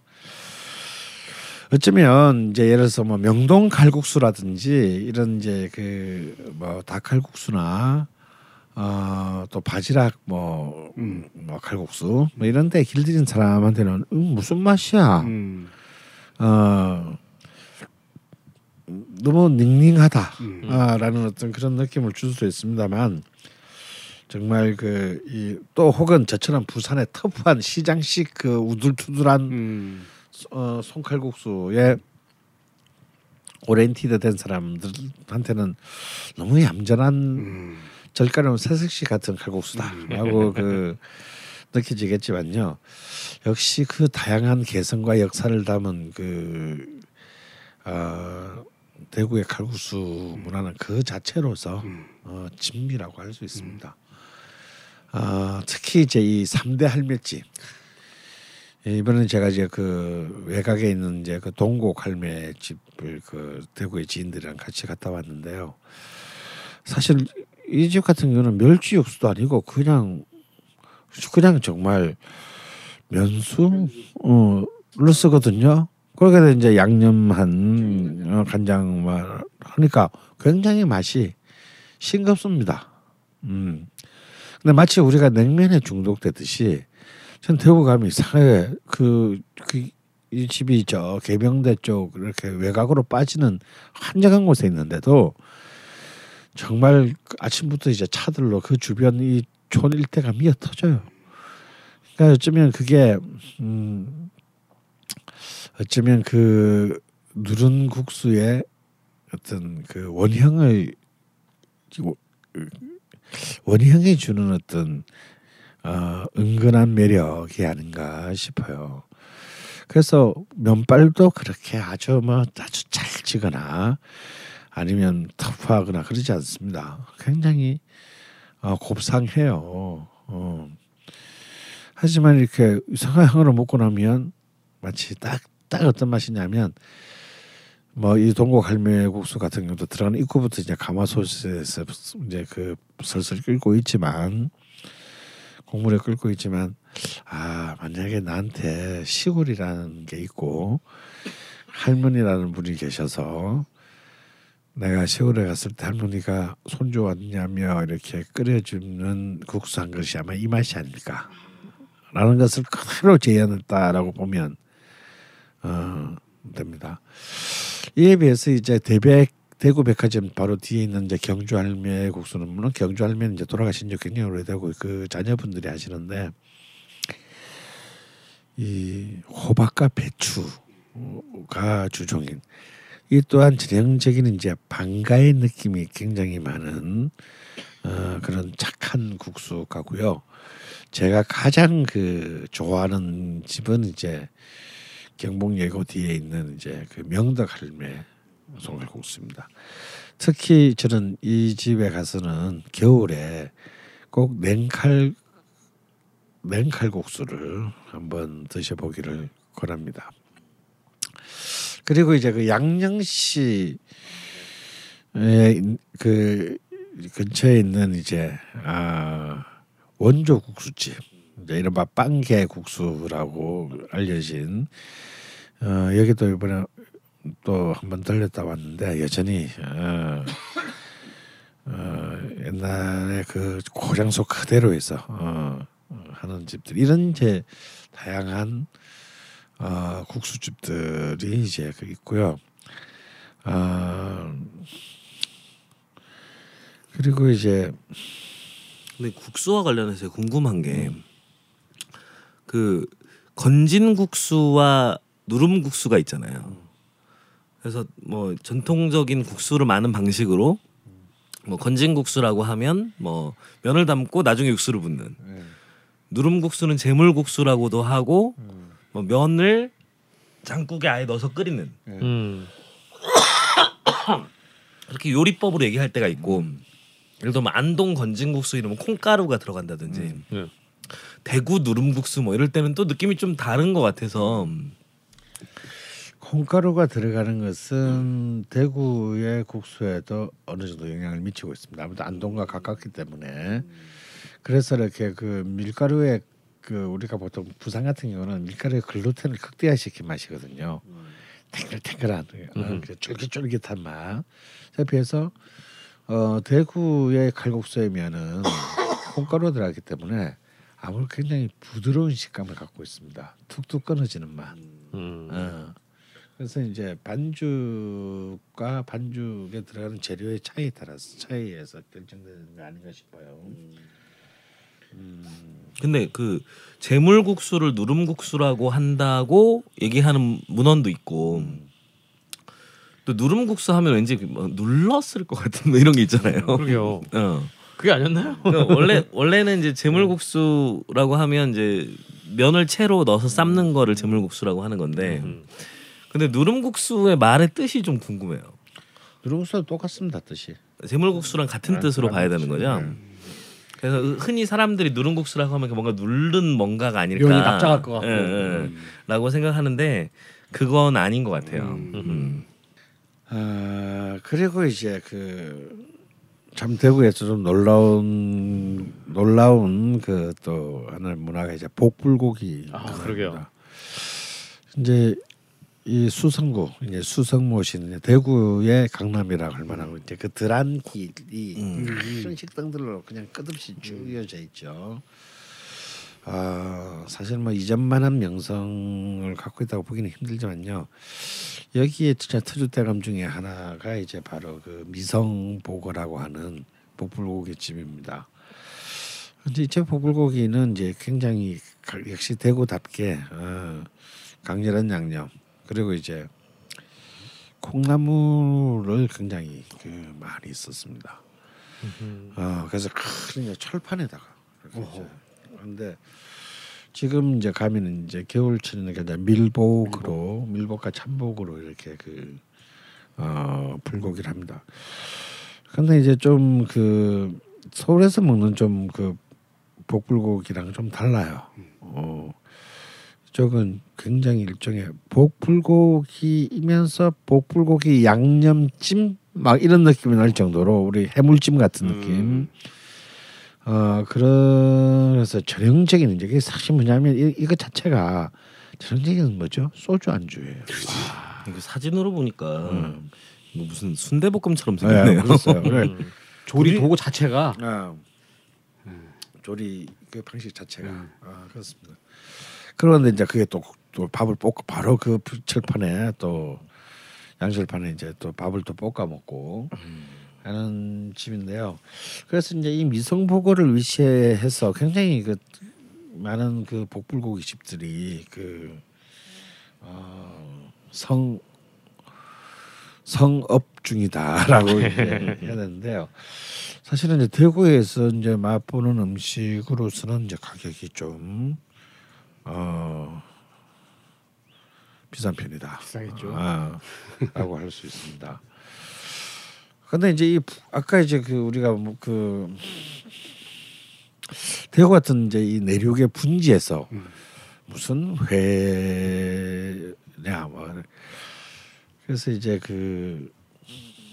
어쩌면 이제 예를 들어서 뭐 명동 칼국수라든지 이런 이제 그 뭐 닭칼국수나 어, 또 바지락 뭐, 음, 뭐 칼국수 뭐 이런 데 길들인 사람한테는 음, 무슨 맛이야? 음. 어, 너무 닝닝하다. 음. 아, 라는 어떤 그런 느낌을 줄수 있습니다만 정말 그 이 또 혹은 저처럼 부산의 터프한 <laughs> 시장식 그 우둘투둘한 음. 어, 손칼국수에 oriented 된 사람들한테는 너무 얌전한 음. 절가는 새색시 같은 칼국수다라고 그 <laughs> 느껴지겠지만요. 역시 그 다양한 개성과 역사를 담은 그 어, 대구의 칼국수 문화는 그 자체로서 어, 진미라고 할 수 있습니다. 어, 특히 이제 이 3대 할매집 이번에 제가 이제 그 외곽에 있는 이제 그 동곡 할매 집을 그 대구의 지인들이랑 같이 갔다 왔는데요. 사실 이 집 같은 경우는 멸치 육수도 아니고 그냥 그냥 정말 면수 어를 쓰거든요. 거기다 이제 양념한 어, 간장만 하니까 굉장히 맛이 싱겁습니다. 음. 근데 마치 우리가 냉면에 중독되듯이 전 대구 가면 이상하게 그 그 이 집이 저 개병대 쪽 이렇게 외곽으로 빠지는 한적한 곳에 있는데도 정말 그 아침부터 이제 차들로 그 주변 이 촌 일대가 미어 터져요. 그러니까 어쩌면 그게 음 어쩌면 그 누른 국수의 어떤 그 원형을 원형이 주는 어떤 어, 은근한 매력이 아닌가 싶어요. 그래서 면발도 그렇게 아주 뭐 아주 잘 지거나 아니면 터프하거나 그러지 않습니다. 굉장히 어, 곱상해요. 어. 하지만 이렇게 상하향으로 먹고 나면 마치 딱 딱 어떤 맛이냐면 뭐 이 동고 갈매국수 같은 경우도 들어가는 입구부터 이제 가마솥에서 이제 그 설설 끓고 있지만 국물에 끓고 있지만 아 만약에 나한테 시골이라는 게 있고 할머니라는 분이 계셔서 내가 시골에 갔을 때 할머니가 손주 왔냐며 이렇게 끓여주는 국수 한 것이 아마 이 맛이 아닐까? 라는 것을 그대로 재현했다라고 보면 어, 됩니다. 이에 비해서 이제 대백 대구 백화점 바로 뒤에 있는 이제 경주 할매 국수는 물론 경주 할매는 이제 돌아가신 지 굉장히 오래되고 그 자녀분들이 하시는데 이 호박과 배추가 주종인 이 또한 전형적인 이제 방가의 느낌이 굉장히 많은 어, 그런 착한 국수가고요. 제가 가장 그 좋아하는 집은 이제 경복예고 뒤에 있는 이제 그 명덕 할매 송갈국수입니다. 특히 저는 이 집에 가서는 겨울에 꼭 냉칼 냉칼국수를 한번 드셔보기를 권합니다. 그리고 이제 그 양양시에 그 근처에 있는 이제 아 원조 국수집 이제 이른바 빵개 국수라고 알려진 어 여기도 이번에 또 한 번 들렸다 왔는데 여전히 어, 어 옛날에 그 고장소 그대로에서 어, 어, 하는 집들 이런 이제 다양한 어, 국수집들이 이제 그 있고요. 아 그리고 이제 근데 국수와 관련해서 궁금한 게 그 건진 국수와 누름 국수가 있잖아요. 그래서 뭐 전통적인 국수를 많은 방식으로 뭐 건진 국수라고 하면 뭐 면을 담고 나중에 육수를 붓는. 누름 국수는 재물 국수라고도 하고 뭐 면을 장국에 아예 넣어서 끓이는. 음. 그렇게 요리법으로 얘기할 때가 있고 예를 들면 안동 건진국수 이러면 콩가루가 들어간다든지. 네. 대구 누름국수 뭐 이럴 때는 또 느낌이 좀 다른 것 같아서 콩가루가 들어가는 것은 대구의 국수에도 어느 정도 영향을 미치고 있습니다. 아무래도 안동과 가깝기 때문에 그래서 이렇게 그 밀가루에 그 우리가 보통 부산 같은 경우는 밀가루의 글루텐을 극대화시킨 맛이거든요. 탱글탱글한 어, 그 쫄깃쫄깃한 맛 에 비해서 어, 대구의 칼국수의 면은 콩가루가 들어가기 때문에 아무래도 굉장히 부드러운 식감을 갖고 있습니다. 툭툭 끊어지는 맛. 음. 어. 그래서 이제 반죽과 반죽에 들어가는 재료의 차이에 따라서 차이에서 결정되는 거 아닌가 싶어요. 근데 그 재물국수를 누름국수라고 한다고 얘기하는 문헌도 있고 또 누름국수 하면 왠지 뭐 눌렀을 것 같은 뭐 이런 게 있잖아요. 그러게요. <laughs> 어. 그게 아니었나요? 그러니까 <laughs> 원래 원래는 이제 재물국수라고 하면 이제 면을 채로 넣어서 삶는 거를 재물국수라고 하는 건데 음. 근데 누름국수의 말의 뜻이 좀 궁금해요. 누룽수도 똑같습니다 뜻이. 재물국수랑 같은 아, 뜻으로 봐야. 되는 거죠. 네. 그래서 흔히 사람들이 누룽국수라고 하면 뭔가 누른 뭔가가 아닐까. 묘히 납작할 것 같고. 예, 예. 음. 라고 생각하는데 그건 아닌 것 같아요. 음. 음. 아 그리고 이제 그 참 대구에서 좀 놀라운 놀라운 그 또 하나의 문화가 이제 복불고기. 아, 그러게요. 문화입니다. 이제 이 수성구 이제 이제 대구의 강남이라고 할 만하고 이제 그 들한 길이 음. 큰 식당들로 그냥 끝없이 쭉 이어져 있죠. 아 사실 뭐 이전만한 명성을 갖고 있다고 보기는 힘들지만요. 여기에 진짜 터줏대감 중에 하나가 이제 바로 그 미성보거라고 하는 복불고기 집입니다. 근데 이제 복불고기는 이제 굉장히 가- 역시 대구답게 어, 강렬한 양념 그리고 이제 콩나물을 굉장히 그 많이 썼습니다. 어, 그래서 큰 철판에다가 이렇게 근데 지금 이제 가면은 이제 겨울철에는 그냥 밀복으로 밀복과 참복으로 이렇게 그 어, 불고기를 합니다. 근데 이제 좀 그 서울에서 먹는 좀 그 복불고기랑 좀 달라요. 어, 이쪽은 굉장히 일종의 복불고기이면서 복불고기 양념찜 막 이런 느낌이 날 정도로 우리 해물찜 같은 느낌. 어 그래서 전형적인 이제 이게 사실 뭐냐면 이, 이거 자체가 전형적인 뭐죠 소주 안주예요. 이거 사진으로 보니까 이거 무슨 순대볶음처럼 네, 생겼네요. 그랬어요. 그래. 조리 우리- 도구 자체가 아, 조리 그 방식 자체가 아, 그렇습니다. 그런데 이제 그게 또, 또 밥을 볶고 바로 그 철판에 또 양철판에 이제 또 밥을 또 볶아 먹고 하는 집인데요. 그래서 이제 이 미성보고를 위시해서 굉장히 그 많은 그 복불고기 집들이 그 어, 성 성업 중이다라고 이제 해야 되는데요. 사실은 이제 대구에서 이제 맛보는 음식으로서는 이제 가격이 좀 어, 비싼 편이다. 비싸겠죠. 아, 라고 할 수 있습니다. 근데 이제 이 부- 아까 이제 그 우리가 뭐 그 대구 같은 이제 이 내륙의 분지에서 무슨 회냐 뭐 그래서 이제 그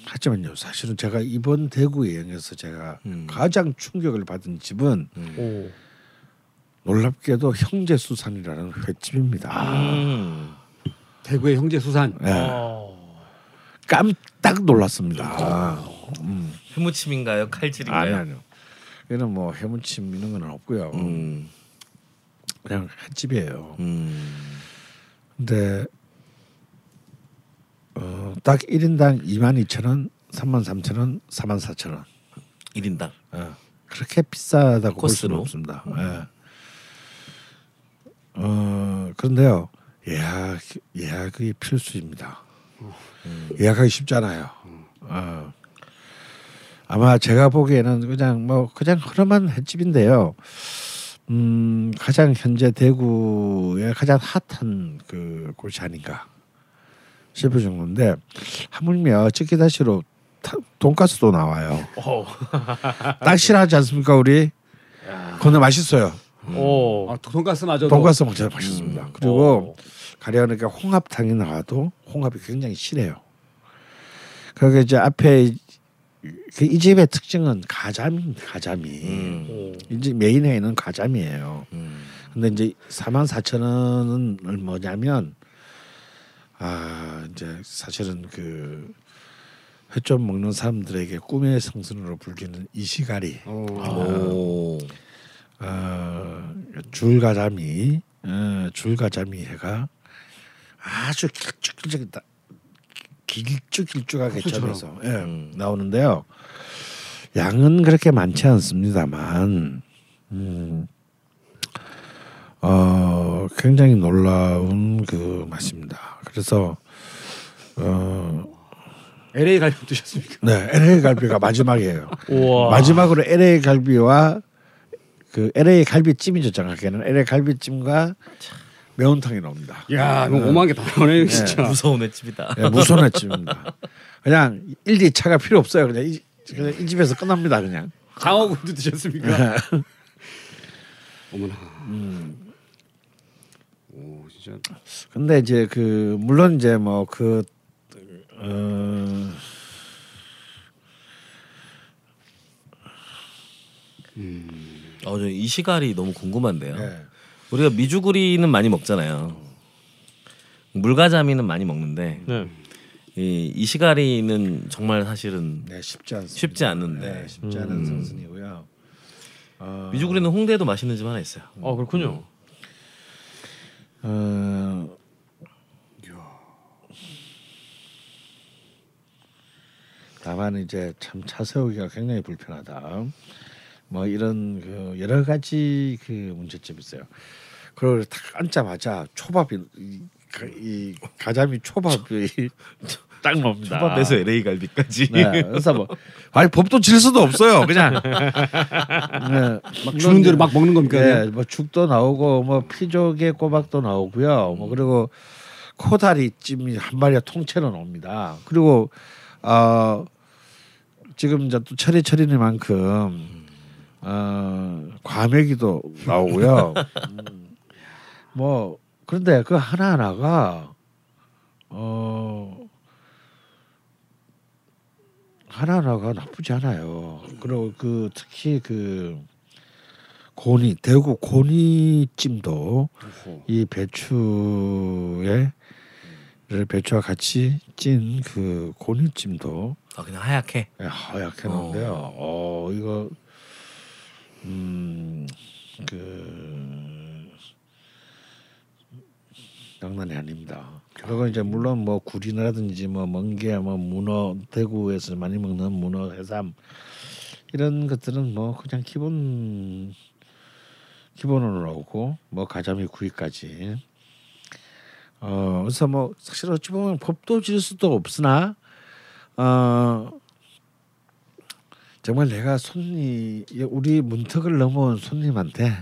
하지만요 사실은 제가 이번 대구 여행에서 제가 음. 가장 충격을 받은 집은 오. 놀랍게도 형제 수산이라는 횟집입니다. 음. 대구의 형제 수산. 예. 어. 깜딱 놀랐습니다. 음. 해무침인가요? 칼질인가요? 아니 아니요. 얘는 뭐 해무침 이런 건 없고요. 음. 그냥 횟집이에요. 음. 근데 어, 딱 1인당 2만 2천 원, 3만 3천 원, 4만 4천 원. 1인당. 어, 그렇게 비싸다고 볼 수는? 없습니다. 예. 어, 그런데요. 예약 예약이 필수입니다. 예약하기 쉽잖아요. 어. 아마 제가 보기에는 그냥 뭐 그냥 흐름한 횟집인데요. 음, 가장 현재 대구의 가장 핫한 그 곳이 아닌가 싶을 정도인데 하물며 찌개다시로 타- 돈가스도 나와요. 어. <laughs> 딱 싫어하지 않습니까 우리? 근데 맛있어요. 오. 아, 돈가스 마저도 돈가스 먹자 맛있습니다. 음. 그리고 오. 가려니까 홍합탕이 나와도 홍합이 굉장히 실해요. 그러니까 이제 앞에 그 이 집의 특징은 가자미입니다. 가자미. 음. 오. 이제 메인에 있는 가자미예요. 음. 근데 이제 4만 4천 원은 뭐냐면 아 이제 사실은 그 회점 먹는 사람들에게 꿈의 성순으로 불리는 이시가리 어. 오. 어, 줄가자미 어, 줄가자미 해가 아주 길쭉길쭉하다 길쭉길쭉하게. 쪄서 예, 음. 나오는데요. 양은 그렇게 많지 않습니다만 음, 어, 굉장히 놀라운 그 맛입니다. 그래서 어, LA 갈비 드셨습니까? 네 LA 갈비가 마지막이에요. 마지막으로 LA 갈비와 그 LA 갈비찜이죠 정확히는 LA 갈비찜과 매운탕이 나옵니다. 야, 이거 오만 개다 나오네 진짜. 무서운 횟집이다. 예, 무선의 찜입니다. 그냥 1, 2차가 필요 없어요. 그냥 이, 그냥 이 집에서 끝납니다. 그냥. 장어구이도 드셨습니까? <laughs> 어머나. 오, 진짜. 근데 이제 그 물론 이제 뭐그 어, 어, 저 이 시갈이 너무 궁금한데요. 예. 우리가 미주구리는 많이 먹잖아요. 물가자미는 많이 먹는데 네. 이 이 시가리는 정말 사실은 네, 쉽지 않습니다. 쉽지 않은데. 네, 쉽지 않은 음. 성순이고요. 어, 미주구리는 홍대에도 맛있는 집 하나 있어요. 어 그렇군요. 어, 다만 이제 참 차 세우기가 굉장히 불편하다. 뭐 이런 그 여러 가지 그 문제점이 있어요. 그리고 딱 앉자마자 초밥이 이, 가자미 초밥이 <laughs> 딱 나옵니다. 초밥에서 LA 갈비까지. 네, 그래서 뭐 <laughs> 아니 법도 질 수도 없어요. 그냥 <laughs> 네, 막 주는 대로 막 먹는 겁니까? 네? 뭐 죽도 나오고 뭐 피조개 꼬박도 나오고요. 뭐 그리고 코다리 찜이 한 마리가 통째로 나옵니다. 그리고 어 지금 이제 또 철이 철이니만큼 어, 과메기도 나오고요. <laughs> 음, 뭐 그런데 그 하나 하나가 어 하나 하나가 나쁘지 않아요. 그리고 그 특히 그 고니 대구 고니찜도 어허. 이 배추에 를 배추와 같이 찐 그 고니찜도 아 그냥 하얗게. 예, 하얗게 나는데요. 어 이거 음 그 장난이 아닙니다. 그리고 이제 물론 뭐 굴이라든지 뭐 멍게 뭐 문어 대구에서 많이 먹는 문어 해삼 이런 것들은 뭐 그냥 기본 기본으로 나오고 뭐 가자미 구이까지 어 그래서 뭐 사실 어찌 보면 법도 질 수도 없으나 어 정말 내가 손님 우리 문턱을 넘어온 손님한테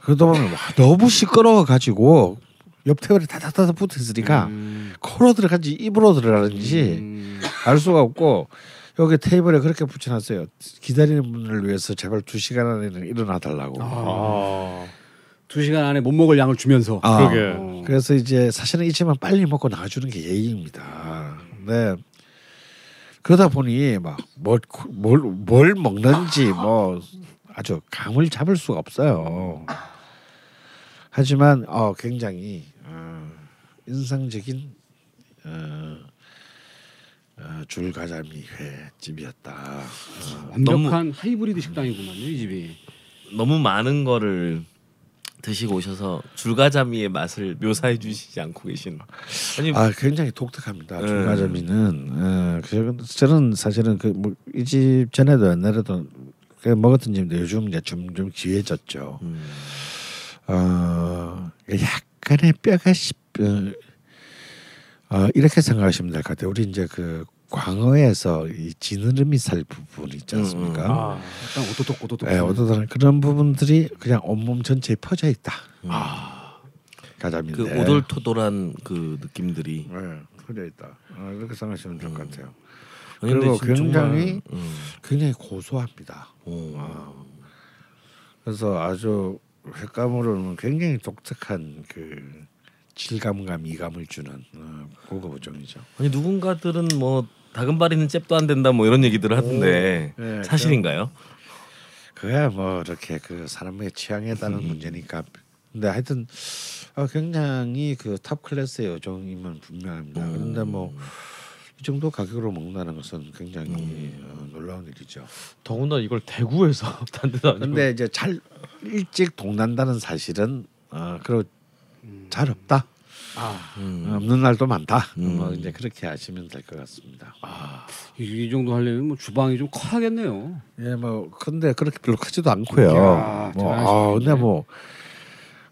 그러다 보면 와, 너무 시끄러워 가지고 옆 테이블에 다다다다 붙어 있으니까 음. 코로 들어간지 입으로 들어가는지 음. 알 수가 없고 여기 테이블에 그렇게 붙여놨어요. 기다리는 분을 위해서 제발 두 시간 안에는 일어나 달라고. 아, 두 시간 안에 못 먹을 양을 주면서. 아, 그러게. 어. 그래서 이제 사실은 이지만 빨리 먹고 나가주는 게 예의입니다. 네. 그러다 보니 막뭘뭘 뭘 먹는지 뭐 아주 감을 잡을 수가 없어요. 하지만 어 굉장히 어, 인상적인 어, 어, 줄 가자미 회집이었다. 어, 완벽한 하이브리드 식당이구만요 이 집이. 너무 많은 거를 드시고 오셔서 줄가자미의 맛을 묘사해 주시지 않고 계신. 아니 아 굉장히 독특합니다. 네. 줄가자미는 어, 그 저는 사실은 그뭐이집 전에도 옛날에도 그 먹었던 집인데 요즘 이제 점점 귀해졌죠. 음, 어, 약간의 뼈가 씹 어, 어, 이렇게 생각하시면 될 것 같아요. 우리 이제 그 광어에서 이 지느러미 살 부분 있지 않습니까? 아, 약간 오토톡 오토톡. 예, 오도다는 그런 부분들이 그냥 온몸 전체에 퍼져 있다. 아, 가자미인데. 그 오돌토돌한 그 느낌들이. 네, 퍼져 있다. 어, 이렇게 생각하시면 될 것 같아요. 아니, 그리고 굉장히 정말, 음, 굉장히 고소합니다. 어. 그래서 아주 횟감으로는 굉장히 독특한 그 질감과 미감을 주는 어, 고급 어종이죠. 아니 누군가들은 뭐 다금바리는 잽도 안 된다 뭐 이런 얘기들을 하던데 네, 사실인가요? 그야 뭐 이렇게 그 사람의 취향에 따른 문제니까. 근데 하여튼 어, 굉장히 그 탑 클래스의 어종임은 분명합니다. 그런데 뭐 이 정도 가격으로 먹는다는 것은 굉장히 어, 놀라운 일이죠. 더군다나 이걸 대구에서 <laughs> 단 데도 아니고. 근데 이제 잘 일찍 동난다는 사실은 어 그리고 잘 없다. 아, 음. 없는 날도 많다. 음. 뭐 이제 그렇게 아시면 될 것 같습니다. 이, 이 정도 하려면 뭐 주방이 좀 커야겠네요. 예, 뭐 근데 그렇게 별로 크지도 않고요. 야, 뭐, 아. 근데 뭐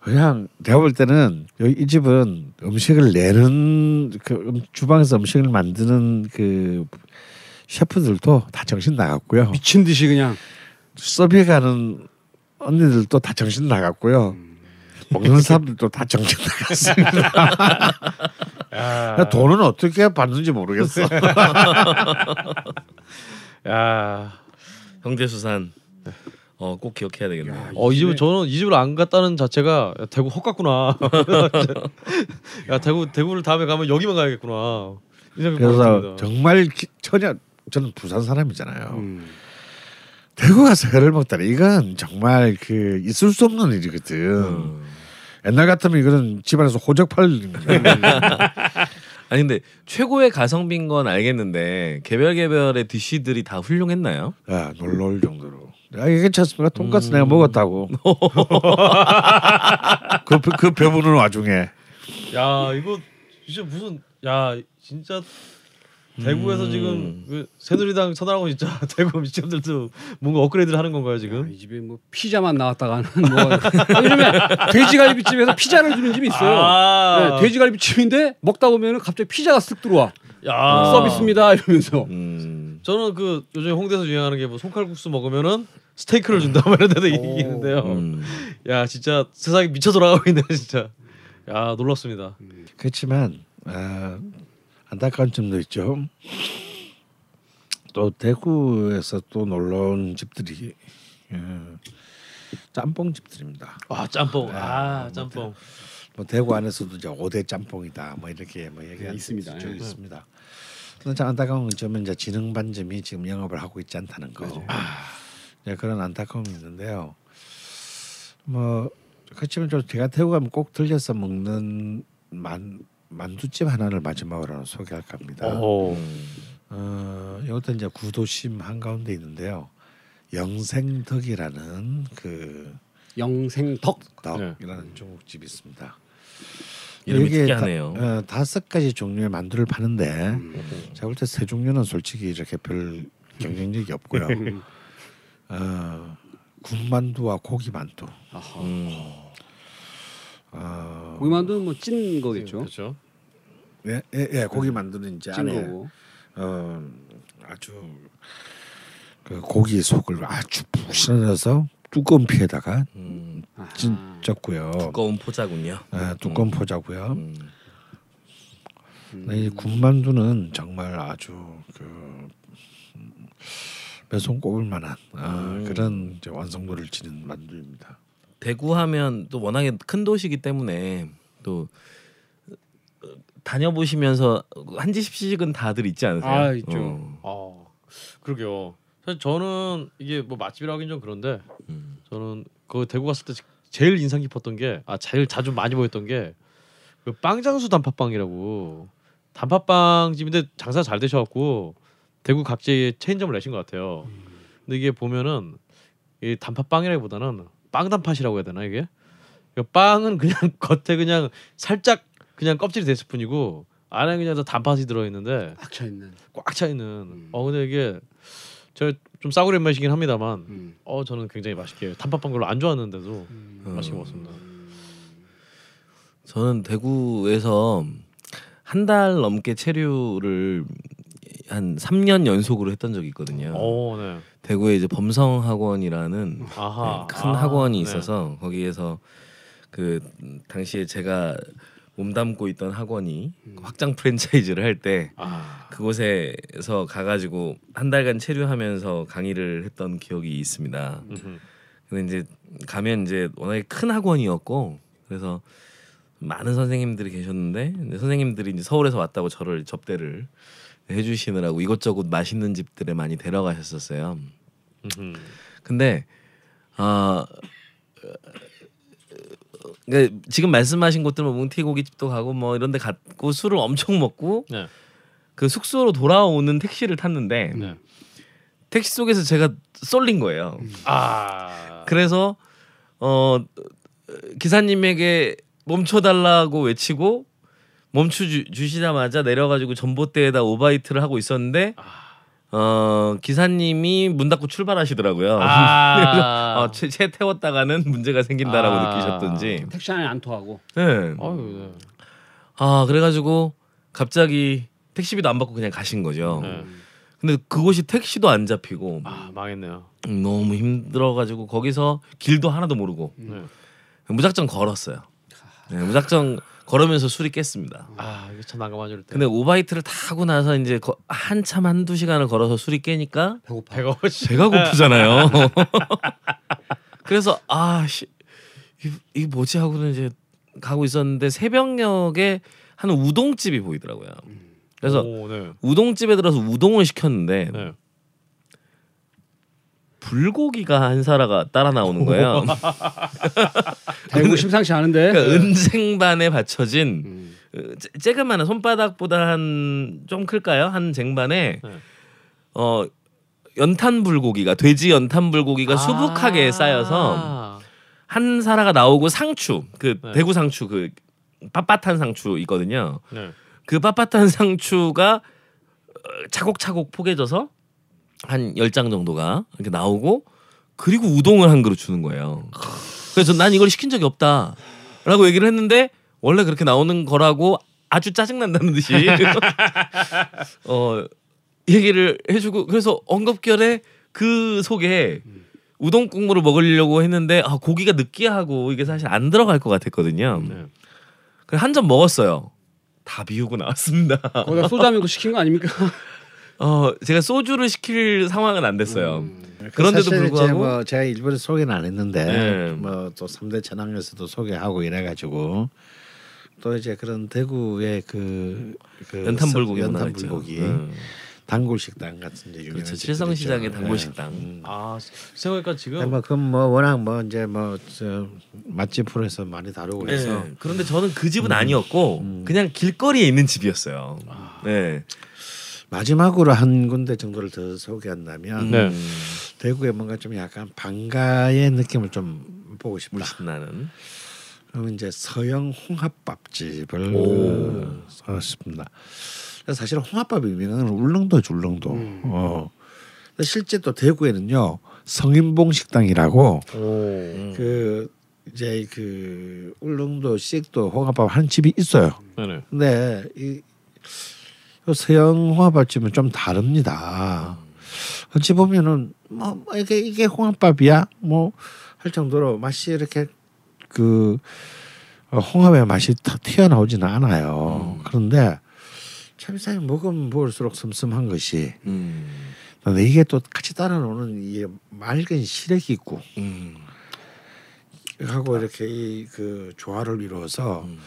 그냥 내가 볼 때는 여기 이 집은 음식을 내는 그 음- 주방에서 음식을 만드는 그 셰프들도 다 정신 나갔고요. 미친 듯이 그냥 서비가는 언니들도 다 정신 나갔고요. 먹는 사람들도 다 정신 나갔습니다. 야, 돈은 어떻게 받는지 모르겠어. 야, <laughs> 형제 수산 어 꼭 기억해야 되겠네. 야, 어, 이 집에- 저는 이 집을 안 갔다는 자체가 야, 대구 헛 갔구나. <laughs> 야 대구 대구를 다음에 가면 여기만 가야겠구나. 그래서. 정말 기- 전혀 저는 부산 사람이잖아요. 음. 대구 가서 회를 먹다니 이건 정말 그 있을 수 없는 일이거든. 음. 옛날 같으면 이거는 집안에서 호적 팔 <laughs> 아니 근데 최고의 가성비인 건 알겠는데 개별 개별의 디쉬들이 다 훌륭했나요? 야 놀라울 정도로. 야 이게 괜찮습니까? 돈가스 내가 먹었다고. <laughs> 그, 그 배부른 와중에 야 이거 진짜 무슨 야 진짜 대구에서 음. 지금 그 새누리당 쳐다보고 진짜 <laughs> 대구 미친들도 뭔가 업그레이드를 하는 건가요 야, 지금? 이 집에 뭐 피자만 나왔다가는 뭐 <laughs> 요즘에 돼지갈비집에서 피자를 주는 집이 있어요. 아. 네, 돼지갈비집인데 먹다 보면은 갑자기 피자가 쓱 들어와 야 서비스입니다 이러면서 음. 저는 그 요즘 홍대에서 유행하는 게 뭐 손칼국수 먹으면은 스테이크를 준다 뭐 이런 데도 오. 있는데요. 음. 야 진짜 세상이 미쳐 돌아가고 있네 진짜. 야 놀랍습니다. 그렇지만 아, 안타까운 점도 있죠. 또 대구에서 또 놀러 온 집들이 예, 짬뽕 집들입니다. 아 짬뽕. 네, 아뭐 짬뽕. 뭐 대구 안에서도 이제 5대 짬뽕이다 뭐 이렇게 뭐 얘기하는 네, 있습니다. 쪽 예. 있습니다. 참 안타까운 점은 이제 진흥반점이 지금 영업을 하고 있지 않다는 거. 아, 네, 그런 안타까움이 있는데요. 뭐 그렇지만 좀 제가 대구 가면 꼭 들려서 먹는 만 만두집 하나를 마지막으로 소개할까 합니다. 오. 어, 이것도 이제 구도심 한 가운데 있는데요. 영생덕이라는 그 영생덕. 덕이라는 중국집이 있습니다. 이름이 여기에 특이하네요. 다, 어, 다섯 가지 종류의 만두를 파는데 음. 제가 볼 때 세 종류는 솔직히 이렇게 별 경쟁력이 없고요. 음. <laughs> 어, 군만두와 고기만두. 음. 어, 고기만두는 뭐 찐 거겠죠. 그렇죠. 예, 예, 예, 고기만두는 이제 찐 안에 거고. 어, 아주 그 고기 속을 아주 푹신해서 두꺼운 피에다가 음. 찐졌고요. 두꺼운 포자군요. 예, 두꺼운 포자고요. 음. 네, 이 군만두는 정말 아주 그 음, 매손 꼽을 만한 아, 음. 그런 이제 완성도를 지닌 만두입니다. 대구 하면 또 워낙에 큰 도시이기 때문에 또 어, 다녀보시면서 한 집씩은 다들 있지 않으세요? 아, 있죠. 어. 아 그러게요. 사실 저는 이게 뭐 맛집이라 하긴 좀 그런데 음. 저는 그 대구 갔을 때 제일 인상 깊었던 게 아 제일 자주 많이 보였던 게 그 빵장수 단팥빵이라고 단팥빵 집인데 장사 잘 되셔갖고 대구 각지에 체인점을 내신 것 같아요. 근데 이게 보면은 이 단팥빵이라기보다는 빵 단팥이라고 해야 되나 이게? 그 빵은 그냥 <laughs> 겉에 그냥 살짝 그냥 껍질이 됐을 뿐이고 안에 그냥 다 단팥이 들어 있는데 꽉 차 있는. 꽉 차 있는. 음. 어 근데 이게 저좀 싸구려 맛이긴 합니다만 음. 어 저는 굉장히 맛있게 단팥빵 별로 안 좋아하는데도 음. 맛있게 먹었습니다. 저는 대구에서 한 달 넘게 체류를 한 3년 연속으로 했던 적이 있거든요. 오 네. 대구에 이제 범성 학원이라는 아하. 큰 아, 학원이 네. 있어서 거기에서 그 당시에 제가 몸담고 있던 학원이 확장 프랜차이즈를 할 때 아 그곳에서 가가지고 한 달간 체류하면서 강의를 했던 기억이 있습니다. 음흠. 근데 이제 가면 이제 워낙에 큰 학원이었고 그래서 많은 선생님들이 계셨는데 선생님들이 이제 서울에서 왔다고 저를 접대를 해주시느라고 이것저것 맛있는 집들에 많이 데려가셨었어요. 음흠. 근데 아 그러니까 지금 말씀하신 곳들 뭐 뭉티고기집도 가고 뭐 이런데 갔고 술을 엄청 먹고 네. 그 숙소로 돌아오는 택시를 탔는데 네. 택시 속에서 제가 쏠린 거예요. 아 그래서 어 기사님에게 멈춰달라고 외치고 주, 주시자마자 내려가지고 전봇대에다 오바이트를 하고 있었는데 어 기사님이 문 닫고 출발하시더라고요. 아. <laughs> 어, 채, 채 태웠다가는 문제가 생긴다라고 아. 느끼셨던지. 택시 안에 안 토하고. 네. 아유 네. 아 그래가지고 갑자기 택시비도 안 받고 그냥 가신 거죠. 네. 근데 그곳이 택시도 안 잡히고 아 망했네요. 음, 너무 힘들어가지고 거기서 길도 하나도 모르고 네. 무작정 걸었어요. 네, 무작정 걸으면서 술이 깼습니다. 아 이게 참 난감하죠 때. 근데 오바이트를 타고 나서 이제 거- 한참 한두 시간을 걸어서 술이 깨니까 배고파. 배가 배가 고프잖아요. <laughs> 그래서 아씨 이게 뭐지 하고는 이제 가고 있었는데 새벽녘에 한 우동집이 보이더라고요. 그래서 오, 네. 우동집에 들어서 우동을 시켰는데 네. 불고기가 한 사라가 따라 나오는 거예요. 대구 <laughs> 심상치 않은데. 그러니까 은쟁반에 받쳐진 음. 어, 쬐- 쬐그마한 손바닥보다 한 좀 클까요? 한 쟁반에 네. 어 연탄 불고기가 돼지 연탄 불고기가 아. 수북하게 쌓여서 한 사라가 나오고 상추 그 네. 대구 상추 그 빳빳한 상추 있거든요. 네. 그 빳빳한 <laughs> 상추가 어, 차곡차곡 포개져서 한 열 장 정도가 이렇게 나오고 그리고 우동을 한 그릇 주는 거예요. 그래서 난 이걸 시킨 적이 없다라고 얘기를 했는데 원래 그렇게 나오는 거라고 아주 짜증 난다는 듯이 <laughs> 어 얘기를 해주고 그래서 엉겁결에 그 속에 우동 국물을 먹으려고 했는데 아 고기가 느끼하고 이게 사실 안 들어갈 것 같았거든요. 네. 그래 한점 먹었어요. 다 비우고 나왔습니다. 거기다 소주 한병 시킨 거 아닙니까? <laughs> 어 제가 소주를 시킬 상황은 안 됐어요. 음. 그런데도 불구하고 뭐 제가 일본에 소개는 안 했는데 네. 뭐또 3대 천왕에서도 소개하고 이래가지고 또 이제 그런 대구의 그, 그 연탄 불고기 연탄 문화가 있죠. 불고기 음. 단골 식당 같은 데 유명한 그렇죠. 칠성시장의. 단골 네. 식당. 음. 아 생각하니까 지금 뭐 그건 뭐 워낙 뭐 이제 뭐저 맛집 프로에서 많이 다루고 해서 네. 그런데 저는 그 집은 아니었고 그냥 길거리에 있는 집이었어요. 네. 마지막으로 한 군데 정도를 더 소개한다면 네. 음. 대구에 뭔가 좀 약간 방가의 느낌을 좀 보고 싶다. 나는. 그럼 이제 서영 홍합밥집을 오. 사왔습니다. 사실 홍합밥이 유명한 건 울릉도죠, 울릉도. 어. 실제 또 대구에는요 성인봉 식당이라고 오 그 이제 그 울릉도 식도 홍합밥 한 집이 있어요. 네네 근데 이 서영 홍합밥집은 좀 다릅니다. 어찌 보면은 뭐, 뭐 이게 이게 홍합밥이야 뭐 할 정도로 맛이 이렇게 그 어, 홍합의 맛이 탁 튀어나오지는 않아요. 그런데 참 이상하게 먹으면 먹을수록 슴슴한 것이 음. 근데 이게 또 같이 따라오는 이 맑은 시래기국 음. 하고 이렇게 이 그 조화를 이루어서 음.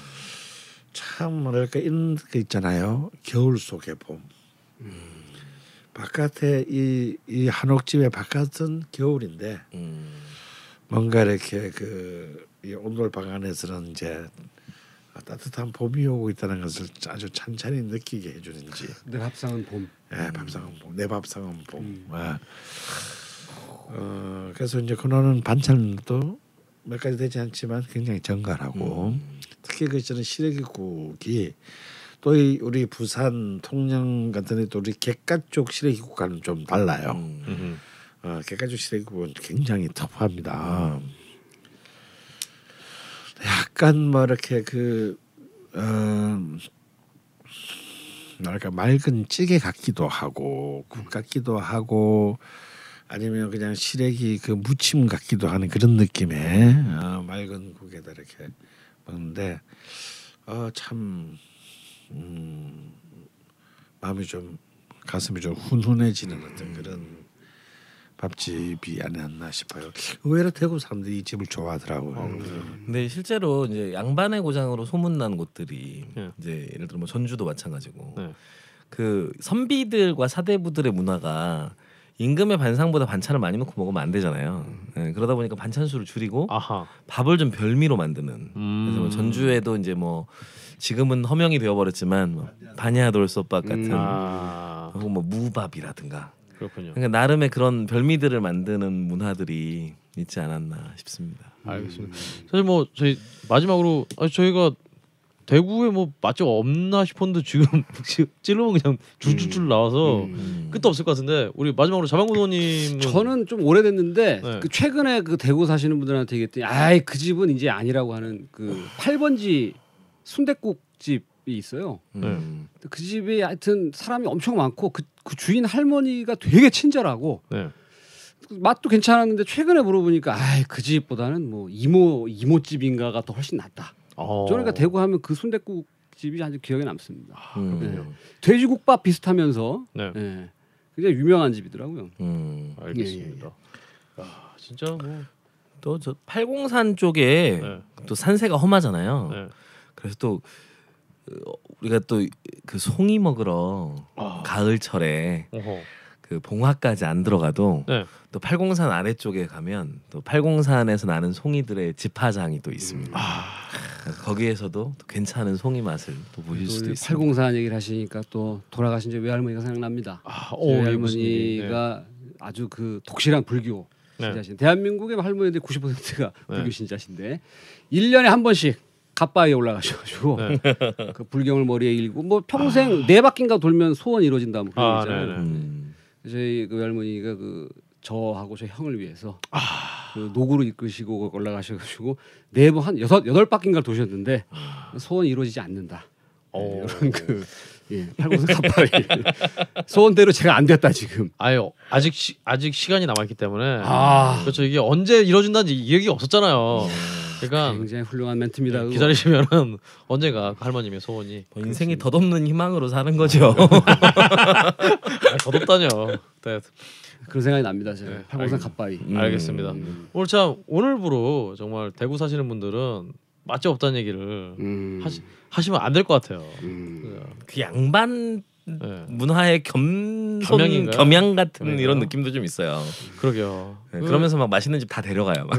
참 뭐랄까 이런 게 있잖아요. 겨울 속의 봄. 바깥에 이, 이 한옥집의 바깥은 겨울인데 음. 뭔가 이렇게 그이 온돌 방 안에서는 이제 따뜻한 봄이 오고 있다는 것을 아주 찬찬히 느끼게 해주는지. 내 밥상은 봄. 예, 밥상은 봄, 내 밥상은 봄. 음. 아. 어, 그래서 이제 그노는 반찬도 몇 가지 되지 않지만 굉장히 정갈하고 특히 그 저는 시래기국이 또 이 우리 부산 통영 같은 데또 우리 객가 쪽 시래기국과는 좀 달라요. 음. 어, 객가 쪽 시래기국은 굉장히 터프합니다. 약간 뭐 이렇게 그 어, 뭐랄까 맑은 찌개 같기도 하고 국 같기도 하고 아니면 그냥 시래기 그 무침 같기도 하는 그런 느낌의 어, 맑은 국에다 이렇게 먹는데 어 참 음, 마음이 좀 가슴이 좀 훈훈해지는 어떤 그런 밥집이 아니었나 싶어요. 의외로 대구 사람들이 이 집을 좋아하더라고요. 근데 실제로 이제 양반의 고장으로 소문난 곳들이 네. 이제 예를 들어 뭐 전주도 마찬가지고 네. 그 선비들과 사대부들의 문화가 임금의 반상보다 반찬을 많이 넣고 먹으면 안 되잖아요. 네, 그러다 보니까 반찬 수를 줄이고 아하 밥을 좀 별미로 만드는. 음. 그래서 뭐 전주에도 이제 뭐 지금은 허명이 되어버렸지만 뭐 반야돌솥밥 같은 음. 아 혹은 뭐 무밥이라든가. 그렇군요 그러니까 나름의 그런 별미들을 만드는 문화들이 있지 않았나 싶습니다. 알겠습니다 사실 뭐 저희 마지막으로 아, 저희가 대구에 뭐 맛집 없나 싶었는데 지금 <laughs> 찔러면 그냥 줄줄줄 나와서 음. 끝도 없을 것 같은데 우리 마지막으로 자방구도님 저는 좀 오래됐는데 네. 그 최근에 그 대구 사시는 분들한테 얘기했더니 아이 그 집은 이제 아니라고 하는 그 8번지 순댓국 집이 있어요. 음. 그 집이 하여튼 사람이 엄청 많고 그, 그 주인 할머니가 되게 친절하고 네. 맛도 괜찮았는데 최근에 물어보니까 아이 그 집보다는 뭐 이모 이모집인가가 더 훨씬 낫다. 어. 저는 그러니까 대구 하면 그 순댓국 집이 아주 기억에 남습니다. 음. 네. 돼지국밥 비슷하면서 네. 예. 굉장히 유명한 집이더라고요. 음. 알겠습니다 아 진짜 뭐 또 저 팔공산 쪽에 네. 또 산세가 험하잖아요. 네. 그래서 또 어, 우리가 또 그 송이 먹으러 아. 가을철에 어허. 그 봉화까지 안 들어가도 네. 또 팔공산 아래쪽에 가면 또 팔공산에서 나는 송이들의 집화장이 또 있습니다. 아. 거기에서도 또 괜찮은 송이 맛을 또 보실 수도 있습니다. 804 얘기를 하시니까 또 돌아가신 제 외할머니가 생각납니다. 아, 제 오, 외할머니가 아주 그 독실한 불교 네. 신자신. 대한민국의 할머니들 90%가 네. 불교 신자신데 1년에 한 번씩 갓바위에 올라가셔가지고 네. <laughs> 그 불경을 머리에 일고 뭐 평생 네 바퀴인가 돌면 소원 이루어진다 뭐 그런 아, 거 있잖아요. 저희 그 외할머니가 그 저하고 저희 형을 위해서 아. 그 노구로 이끄시고 올라가셔가지고 네 번 한 여섯 여덟 바퀴인가 도셨는데 소원 이루어지지 않는다. 오. 네, 이런 그 예, 팔공산 갓바위 <laughs> 소원대로 제가 안 됐다 지금. 아유 아직 시, 아직 시간이 남아 있기 때문에 아. 그렇죠 이게 언제 이루어진다는 얘기 없었잖아요. 그러니까 굉장히 훌륭한 멘트입니다. 그거. 기다리시면은 언젠가 그 할머님의 소원이 뭐 인생이 덧없는 희망으로 사는 거죠. <laughs> 아, 더덥다뇨. 네, 그런 생각이 납니다. 제가 네, 팔공산 갑바위. 음. 알겠습니다. 오늘 참 오늘부로 정말 대구 사시는 분들은 맛집 없다는 얘기를 음. 하시, 하시면 안 될 것 같아요. 음. 그 양반 네, 문화의 겸손 겸양인가요? 겸양 같은 그런가요? 이런 느낌도 좀 있어요. 그러게요. 네, 그- 그러면서 막 맛있는 집 다 데려가요. 막.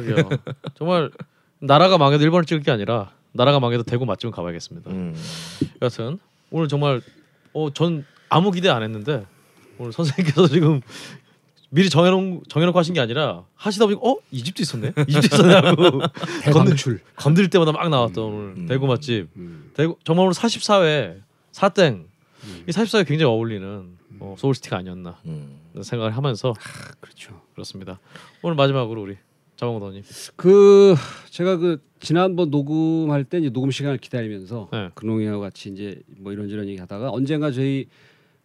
정말 나라가 망해도 일본을 찍을 게 아니라 나라가 망해도 대구 맛집은 가봐야겠습니다. 음. 여하튼 오늘 정말 어 전 아무 기대 안 했는데 오늘 선생님께서 <laughs> 지금 미리 정해놓은 정해놓고 하신 게 아니라 하시다 보니까 어 이 집도 있었네 이 집도 있었네 하고 <laughs> 대방출. 건들 때마다 막 나왔던 오늘 음. 대구 맛집 음. 대구 정말 오늘 44회 사땡 이 44회 굉장히 어울리는 어, 소울시티가 아니었나 음. 생각을 하면서 그렇죠. 그렇습니다 오늘 마지막으로 우리 자몽도님 그 제가 그 지난번 녹음할 때 이제 녹음 시간을 기다리면서 네. 근홍이와 같이 이제 뭐 이런저런 얘기하다가 언젠가 저희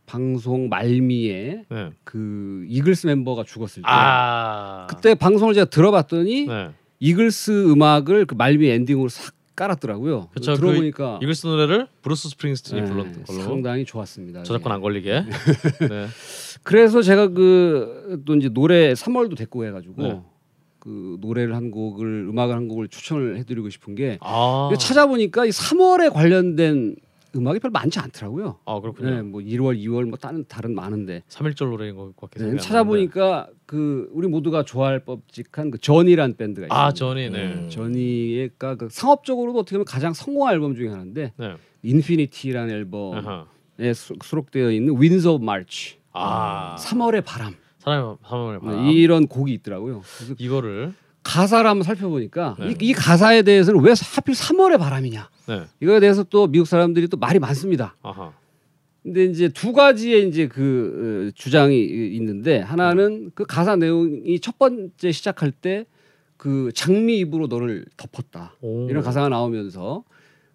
방송 말미에 네. 그 이글스 멤버가 죽었을 때 아 그때 방송을 제가 들어봤더니 네. 이글스 음악을 그 말미 엔딩으로 싹 깔았더라고요. 그쵸, 들어보니까 이글스 노래를 브루스 스프링스틴이 네, 불렀던 걸로 상당히 좋았습니다. 저작권 네. 안 걸리게 <laughs> 네. 그래서 제가 그 또 이제 노래 3월도 됐고 해가지고 네. 그 노래를 한 곡을 음악을 한 곡을 추천을 해드리고 싶은 게 아, 찾아보니까 이 3월에 관련된 음악이 별로 많지 않더라고요. 아 그렇군요. 네, 뭐 1월, 2월 뭐 다른 다른 많은데 3일절 노래인 것 같긴 네, 한데 찾아보니까 그 우리 모두가 좋아할 법직한 그 저니란 밴드가 있어요. 아 저니 네. 음. 저니가 그 상업적으로도 어떻게 보면 가장 성공한 앨범 중에 하나인데 네. 인피니티라는 앨범에. 수, 수록되어 있는 Winds of March, 아 3월의 바람 사람의 사람을 봐. 네, 이런 곡이 있더라고요. 이거를 가사를 한번 살펴보니까 네. 이, 이 가사에 대해서는 왜 하필 3월의 바람이냐 네. 이거에 대해서 또 미국 사람들이 또 말이 많습니다. 아하. 근데 이제 두 가지의 이제 그 어, 주장이 있는데 하나는 그 가사 내용이 첫 번째 시작할 때 그 장미 잎으로 너를 덮었다 오. 이런 가사가 나오면서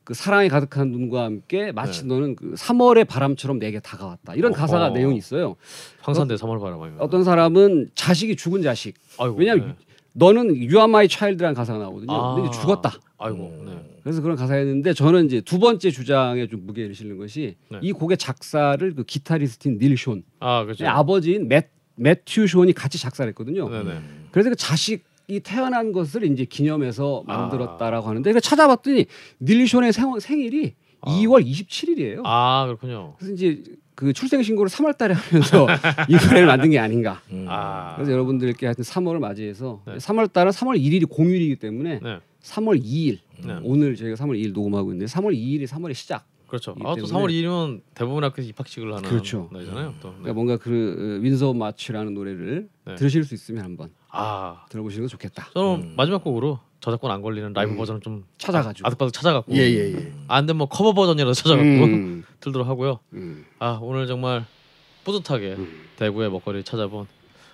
그 사랑이 가득한 눈과 함께 마치 네. 너는 그 3월의 바람처럼 내게 다가왔다 이런 가사가 어허. 내용이 있어요. 황산대 3월 바람이면 어떤 사람은 자식이 죽은 자식 아이고, 왜냐면 네. 너는 You are my child라는 가사가 나오거든요. 아. 근데 죽었다. 아이고 네. 그래서 그런 가사였는데 저는 이제 두 번째 주장에 좀 무게를 실는 것이 네. 이 곡의 작사를 그 기타리스트인 닐 쇼, 아 그렇죠. 의 아버지인 매, 매튜 쇼이 같이 작사를 했거든요. 네네. 그래서 그 자식 이 태어난 것을 이제 기념해서 아. 만들었다라고 하는데 그 찾아봤더니 닐 쇼의 생, 생일이 아. 2월 27일이에요. 아 그렇군요. 그래서 이제 그 출생 신고를 3월달에 하면서 <laughs> 이 노래를 만든 게 아닌가. 음. 아 그래서 여러분들께 하여튼 3월을 맞이해서 네. 3월달은 3월 1일이 공휴일이기 때문에 네. 3월 2일 네. 오늘 저희가 3월 2일 녹음하고 있는데 3월 2일이 3월의 시작. 그렇죠. 아또 때문에- 3월 2일이면 대부분 학교에서 입학식을 하는 그렇죠. 날이잖아요. 또. 네. 그러니까 뭔가 그 윈서 마치라는 노래를 네. 들으실 수 있으면 한번 아 들어보시는 거 좋겠다. 저는 음. 마지막 곡으로 저작권 안 걸리는 라이브 음. 버전을 좀 찾아가지고. 아득바득 찾아갖고 예. 안 되면 뭐 커버 버전이라도 찾아갖고 음. <laughs> 들도록 하고요. 음. 아 오늘 정말 뿌듯하게 음. 대구의 먹거리 찾아본.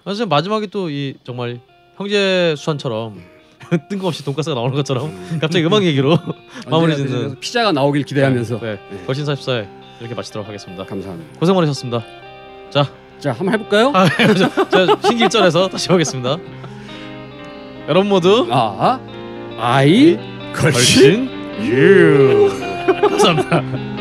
아, 진짜 마지막에 또 이 정말 형제 수환처럼 <laughs> 뜬금없이 돈가스가 나오는 것처럼 갑자기 음악 얘기로 <laughs> 마무리 짓는. 피자가 나오길 기대하면서 네, 걸신 44회 이렇게 마치도록 하겠습니다. 감사합니다. 고생 많으셨습니다. 자, 자 한번 해볼까요? 아, 저, 저 신길전에서 다시 보겠습니다. 여러분 모두 아, 아이 걸신 유 <laughs> 감사합니다.